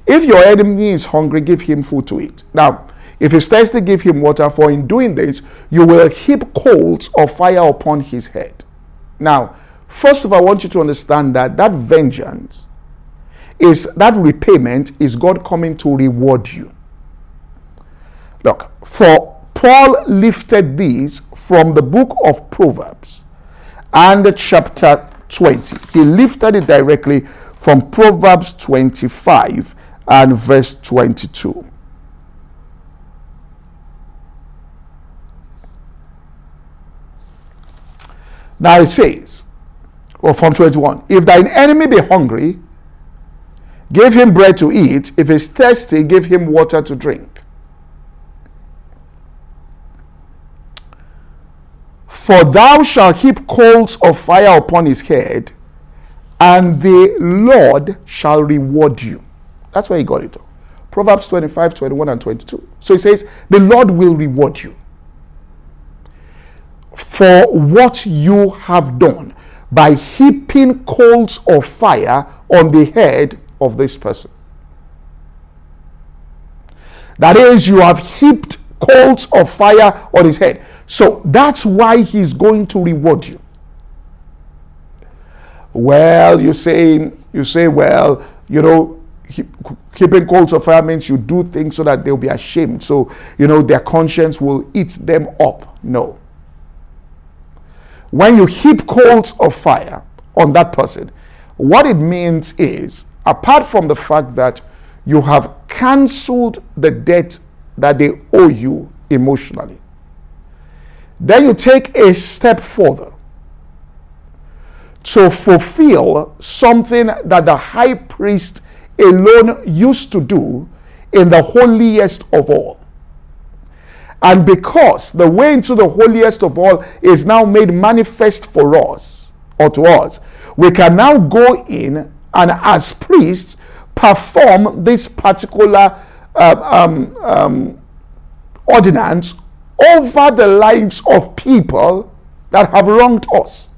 if your enemy is hungry, give him food to eat. Now, if he's thirsty, give him water, for in doing this, you will heap coals of fire upon his head. Now, first of all, I want you to understand that that vengeance is that repayment is God coming to reward you. Look, for Paul lifted these from the book of Proverbs and chapter 20. He lifted it directly from Proverbs 25 and verse 22. Now it says, or from 21, if thine enemy be hungry, give him bread to eat. If he's thirsty, give him water to drink. For thou shalt heap coals of fire upon his head, and the Lord shall reward you. That's where he got it. Proverbs 25, 21, and 22. So he says, The Lord will reward you for what you have done by heaping coals of fire on the head of this person. That is, you have heaped coals of fire on his head. So that's why he's going to reward you. Well, you say, you say, well, you know, keeping coals of fire means you do things so that they'll be ashamed. So, you know, their conscience will eat them up. No. When you heap coals of fire on that person, what it means is, apart from the fact that you have cancelled the debt that they owe you emotionally, then you take a step further to fulfill something that the high priest alone used to do in the holiest of all. And because the way into the holiest of all is now made manifest for us or to us, we can now go in and as priests perform this particular um, um, ordinance over the lives of people that have wronged us.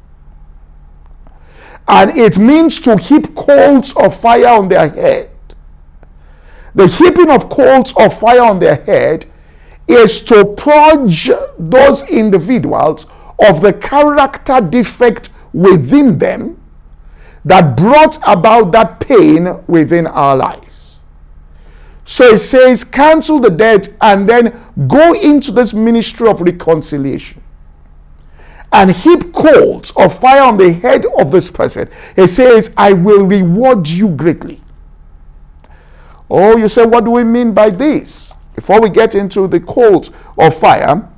And it means to heap coals of fire on their head. The heaping of coals of fire on their head is to purge those individuals of the character defect within them that brought about that pain within our lives. So it says, cancel the debt and then go into this ministry of reconciliation and heap coals of fire on the head of this person. It says, I will reward you greatly. Oh, you say, what do we mean by this? Before we get into the coals of fire,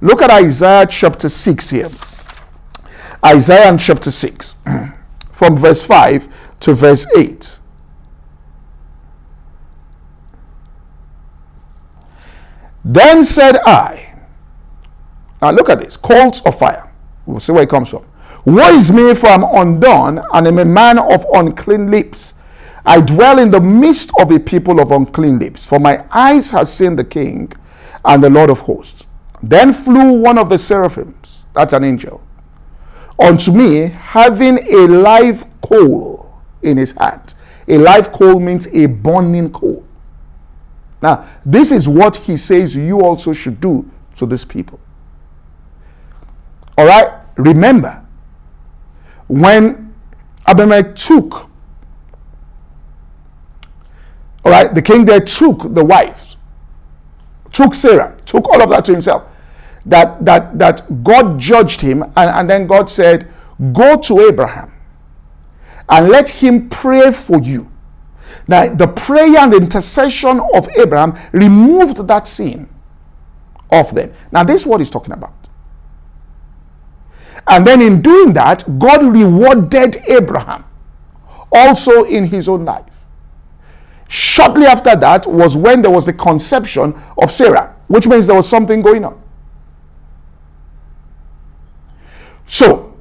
look at Isaiah chapter 6 here. Isaiah chapter 6, <clears throat> from verse 5 to verse 8. Then said I, now look at this, coals of fire. We'll see where it comes from. Woe is me, for I'm undone, and am a man of unclean lips I dwell in the midst of a people of unclean lips, for my eyes have seen the King and the Lord of hosts. Then flew one of the seraphims, that's an angel, unto me, having a live coal in his hand. A live coal means a burning coal. Now, this is what he says you also should do to these people. All right? Remember, when Abimelech took, all right, the king there took the wife, took Sarah, took all of that to himself. That that that God judged him, and, and then God said, Go to Abraham and let him pray for you. Now, the prayer and the intercession of Abraham removed that sin of them. Now, this is what he's talking about. And then in doing that, God rewarded Abraham also in his own life. Shortly after that was when there was the conception of Sarah, which means there was something going on. So,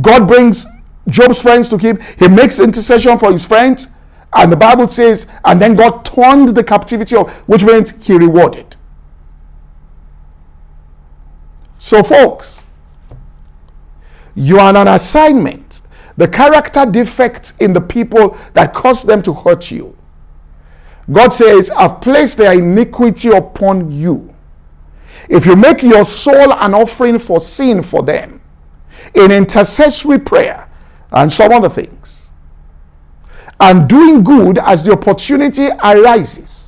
God brings Job's friends to him. He makes intercession for his friends. And the Bible says, and then God turned the captivity of, which means he rewarded. So, folks, you are on an assignment. The character defects in the people that cause them to hurt you. God says, I've placed their iniquity upon you. If you make your soul an offering for sin for them, in intercessory prayer, and some other things, and doing good as the opportunity arises,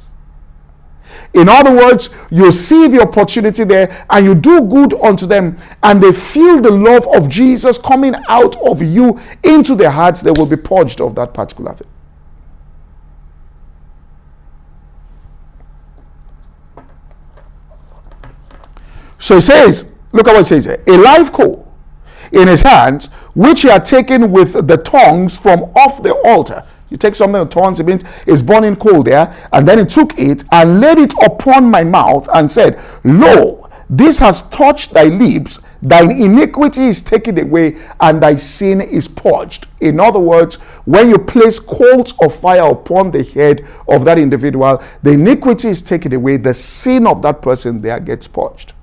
in other words, you see the opportunity there and you do good unto them, and they feel the love of Jesus coming out of you into their hearts, they will be purged of that particular thing. So he says, look at what it says here a live coal in his hands, which he had taken with the tongs from off the altar. You take something that turns, it it's burning coal there. And then he took it and laid it upon my mouth and said, Lo, this has touched thy lips, thine iniquity is taken away, and thy sin is purged. In other words, when you place coals of fire upon the head of that individual, the iniquity is taken away, the sin of that person there gets purged.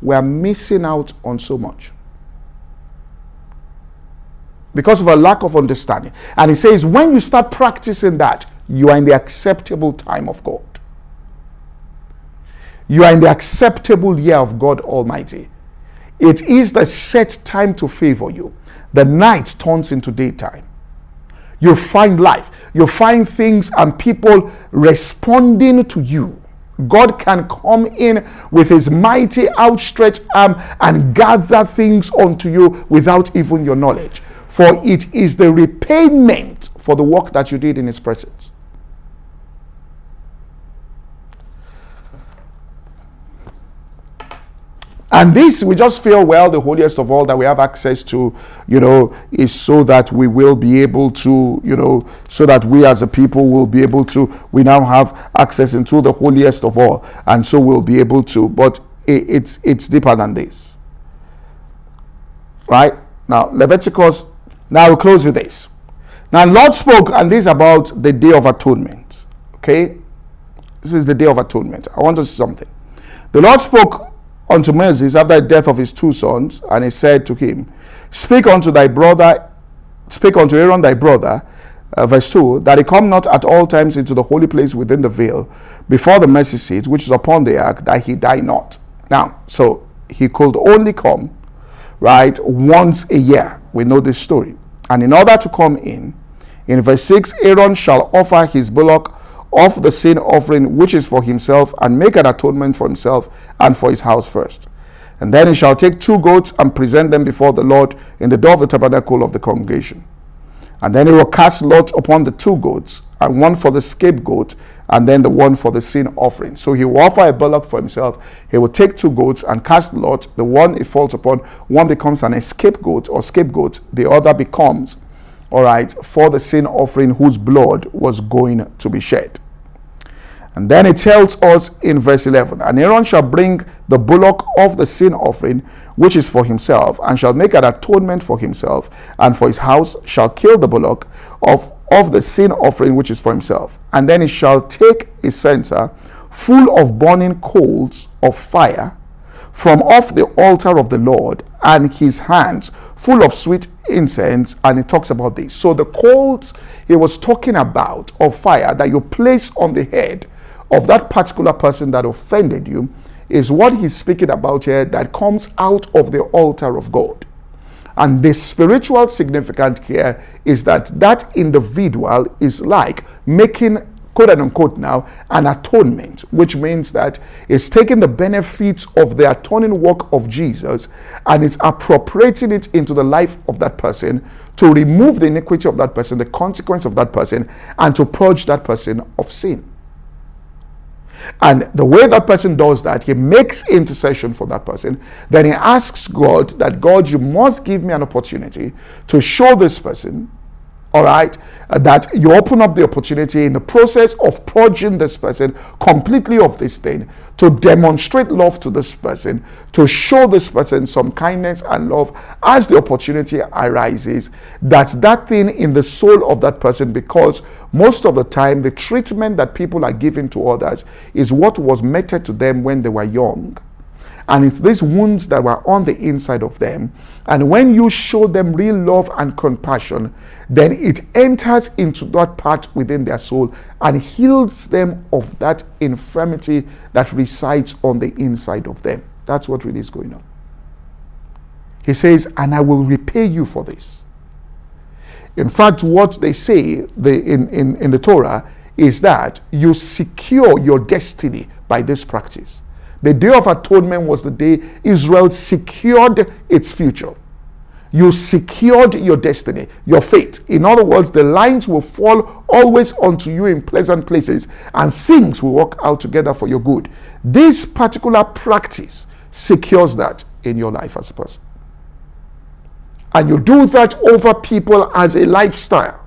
We are missing out on so much because of a lack of understanding. And he says, when you start practicing that, you are in the acceptable time of God. You are in the acceptable year of God Almighty. It is the set time to favor you. The night turns into daytime. You find life, you find things and people responding to you. God can come in with his mighty outstretched arm and gather things unto you without even your knowledge for it is the repayment for the work that you did in his presence. And this, we just feel, well, the holiest of all that we have access to, you know, is so that we will be able to, you know, so that we as a people will be able to, we now have access into the holiest of all. And so we'll be able to, but it, it's, it's deeper than this. Right? Now, Leviticus now we close with this. Now Lord spoke, and this about the day of atonement. Okay? This is the day of atonement. I want to say something. The Lord spoke unto Moses after the death of his two sons, and he said to him, Speak unto thy brother, speak unto Aaron thy brother, uh, verse 2, that he come not at all times into the holy place within the veil, before the mercy seat, which is upon the ark, that he die not. Now, so he could only come, right, once a year. We know this story. And in order to come in, in verse 6, Aaron shall offer his bullock of the sin offering which is for himself and make an atonement for himself and for his house first. And then he shall take two goats and present them before the Lord in the door of the tabernacle of the congregation. And then he will cast lots upon the two goats, and one for the scapegoat, and then the one for the sin offering. So he will offer a bullock for himself. He will take two goats and cast lot. The one it falls upon, one becomes an scapegoat or scapegoat. The other becomes, all right, for the sin offering whose blood was going to be shed. And then it tells us in verse 11 And Aaron shall bring the bullock of the sin offering, which is for himself, and shall make an atonement for himself, and for his house shall kill the bullock of, of the sin offering, which is for himself. And then he shall take a censer full of burning coals of fire from off the altar of the Lord and his hands full of sweet incense. And he talks about this. So the coals he was talking about of fire that you place on the head of that particular person that offended you is what he's speaking about here that comes out of the altar of God. And the spiritual significance here is that that individual is like making quote unquote now an atonement, which means that it's taking the benefits of the atoning work of Jesus and it's appropriating it into the life of that person to remove the iniquity of that person, the consequence of that person, and to purge that person of sin. And the way that person does that, he makes intercession for that person. Then he asks God that, God, you must give me an opportunity to show this person all right, uh, that you open up the opportunity in the process of purging this person completely of this thing to demonstrate love to this person, to show this person some kindness and love as the opportunity arises. That that thing in the soul of that person, because most of the time the treatment that people are giving to others is what was meted to them when they were young. And it's these wounds that were on the inside of them. And when you show them real love and compassion, then it enters into that part within their soul and heals them of that infirmity that resides on the inside of them. That's what really is going on. He says, And I will repay you for this. In fact, what they say the, in, in, in the Torah is that you secure your destiny by this practice. The Day of Atonement was the day Israel secured its future. You secured your destiny, your fate. In other words, the lines will fall always onto you in pleasant places and things will work out together for your good. This particular practice secures that in your life as a person. And you do that over people as a lifestyle.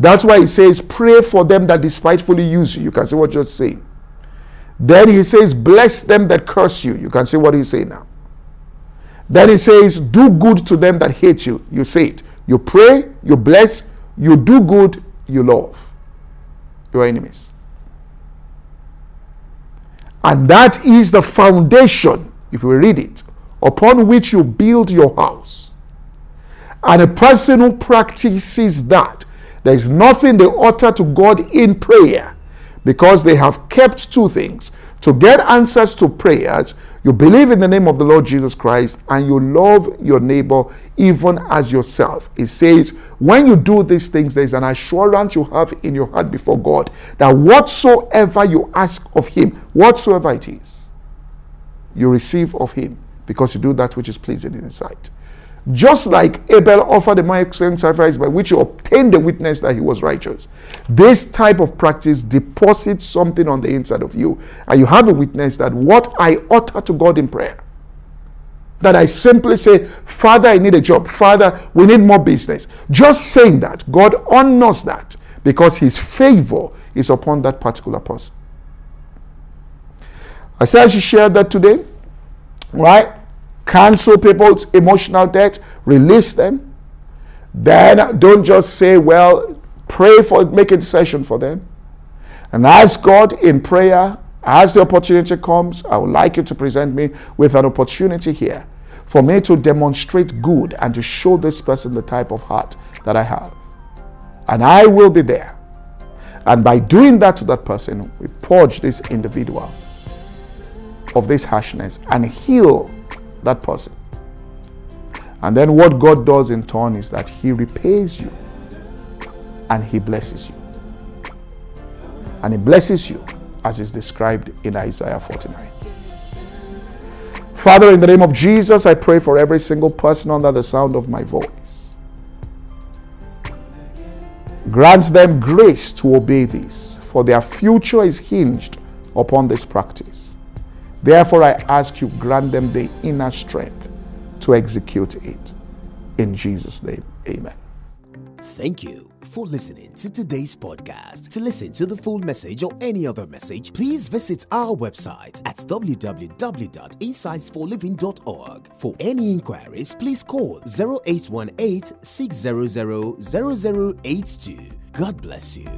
That's why he says, Pray for them that despitefully use you. You can see what you're saying. Then he says, Bless them that curse you. You can see what he's saying now. Then he says, Do good to them that hate you. You say it. You pray, you bless, you do good, you love your enemies. And that is the foundation, if you read it, upon which you build your house. And a person who practices that, there is nothing they utter to God in prayer because they have kept two things to get answers to prayers. You believe in the name of the Lord Jesus Christ and you love your neighbor even as yourself. It says, when you do these things, there's an assurance you have in your heart before God that whatsoever you ask of Him, whatsoever it is, you receive of Him because you do that which is pleasing in His sight. Just like Abel offered a more excellent sacrifice by which he obtained the witness that he was righteous. This type of practice deposits something on the inside of you, and you have a witness that what I utter to God in prayer, that I simply say, Father, I need a job. Father, we need more business. Just saying that, God honors that because his favor is upon that particular person. I said I should share that today, right? Cancel people's emotional debt, release them. Then don't just say, well, pray for, make a decision for them. And ask God in prayer, as the opportunity comes, I would like you to present me with an opportunity here for me to demonstrate good and to show this person the type of heart that I have. And I will be there. And by doing that to that person, we purge this individual of this harshness and heal that person. And then what God does in turn is that He repays you and He blesses you. And He blesses you as is described in Isaiah 49. Father, in the name of Jesus, I pray for every single person under the sound of my voice. Grant them grace to obey this, for their future is hinged upon this practice. Therefore, I ask you, grant them the inner strength to execute it. In Jesus' name, amen. Thank you for listening to today's podcast. To listen to the full message or any other message, please visit our website at www.insightsforliving.org. For any inquiries, please call 0818 600 0082. God bless you.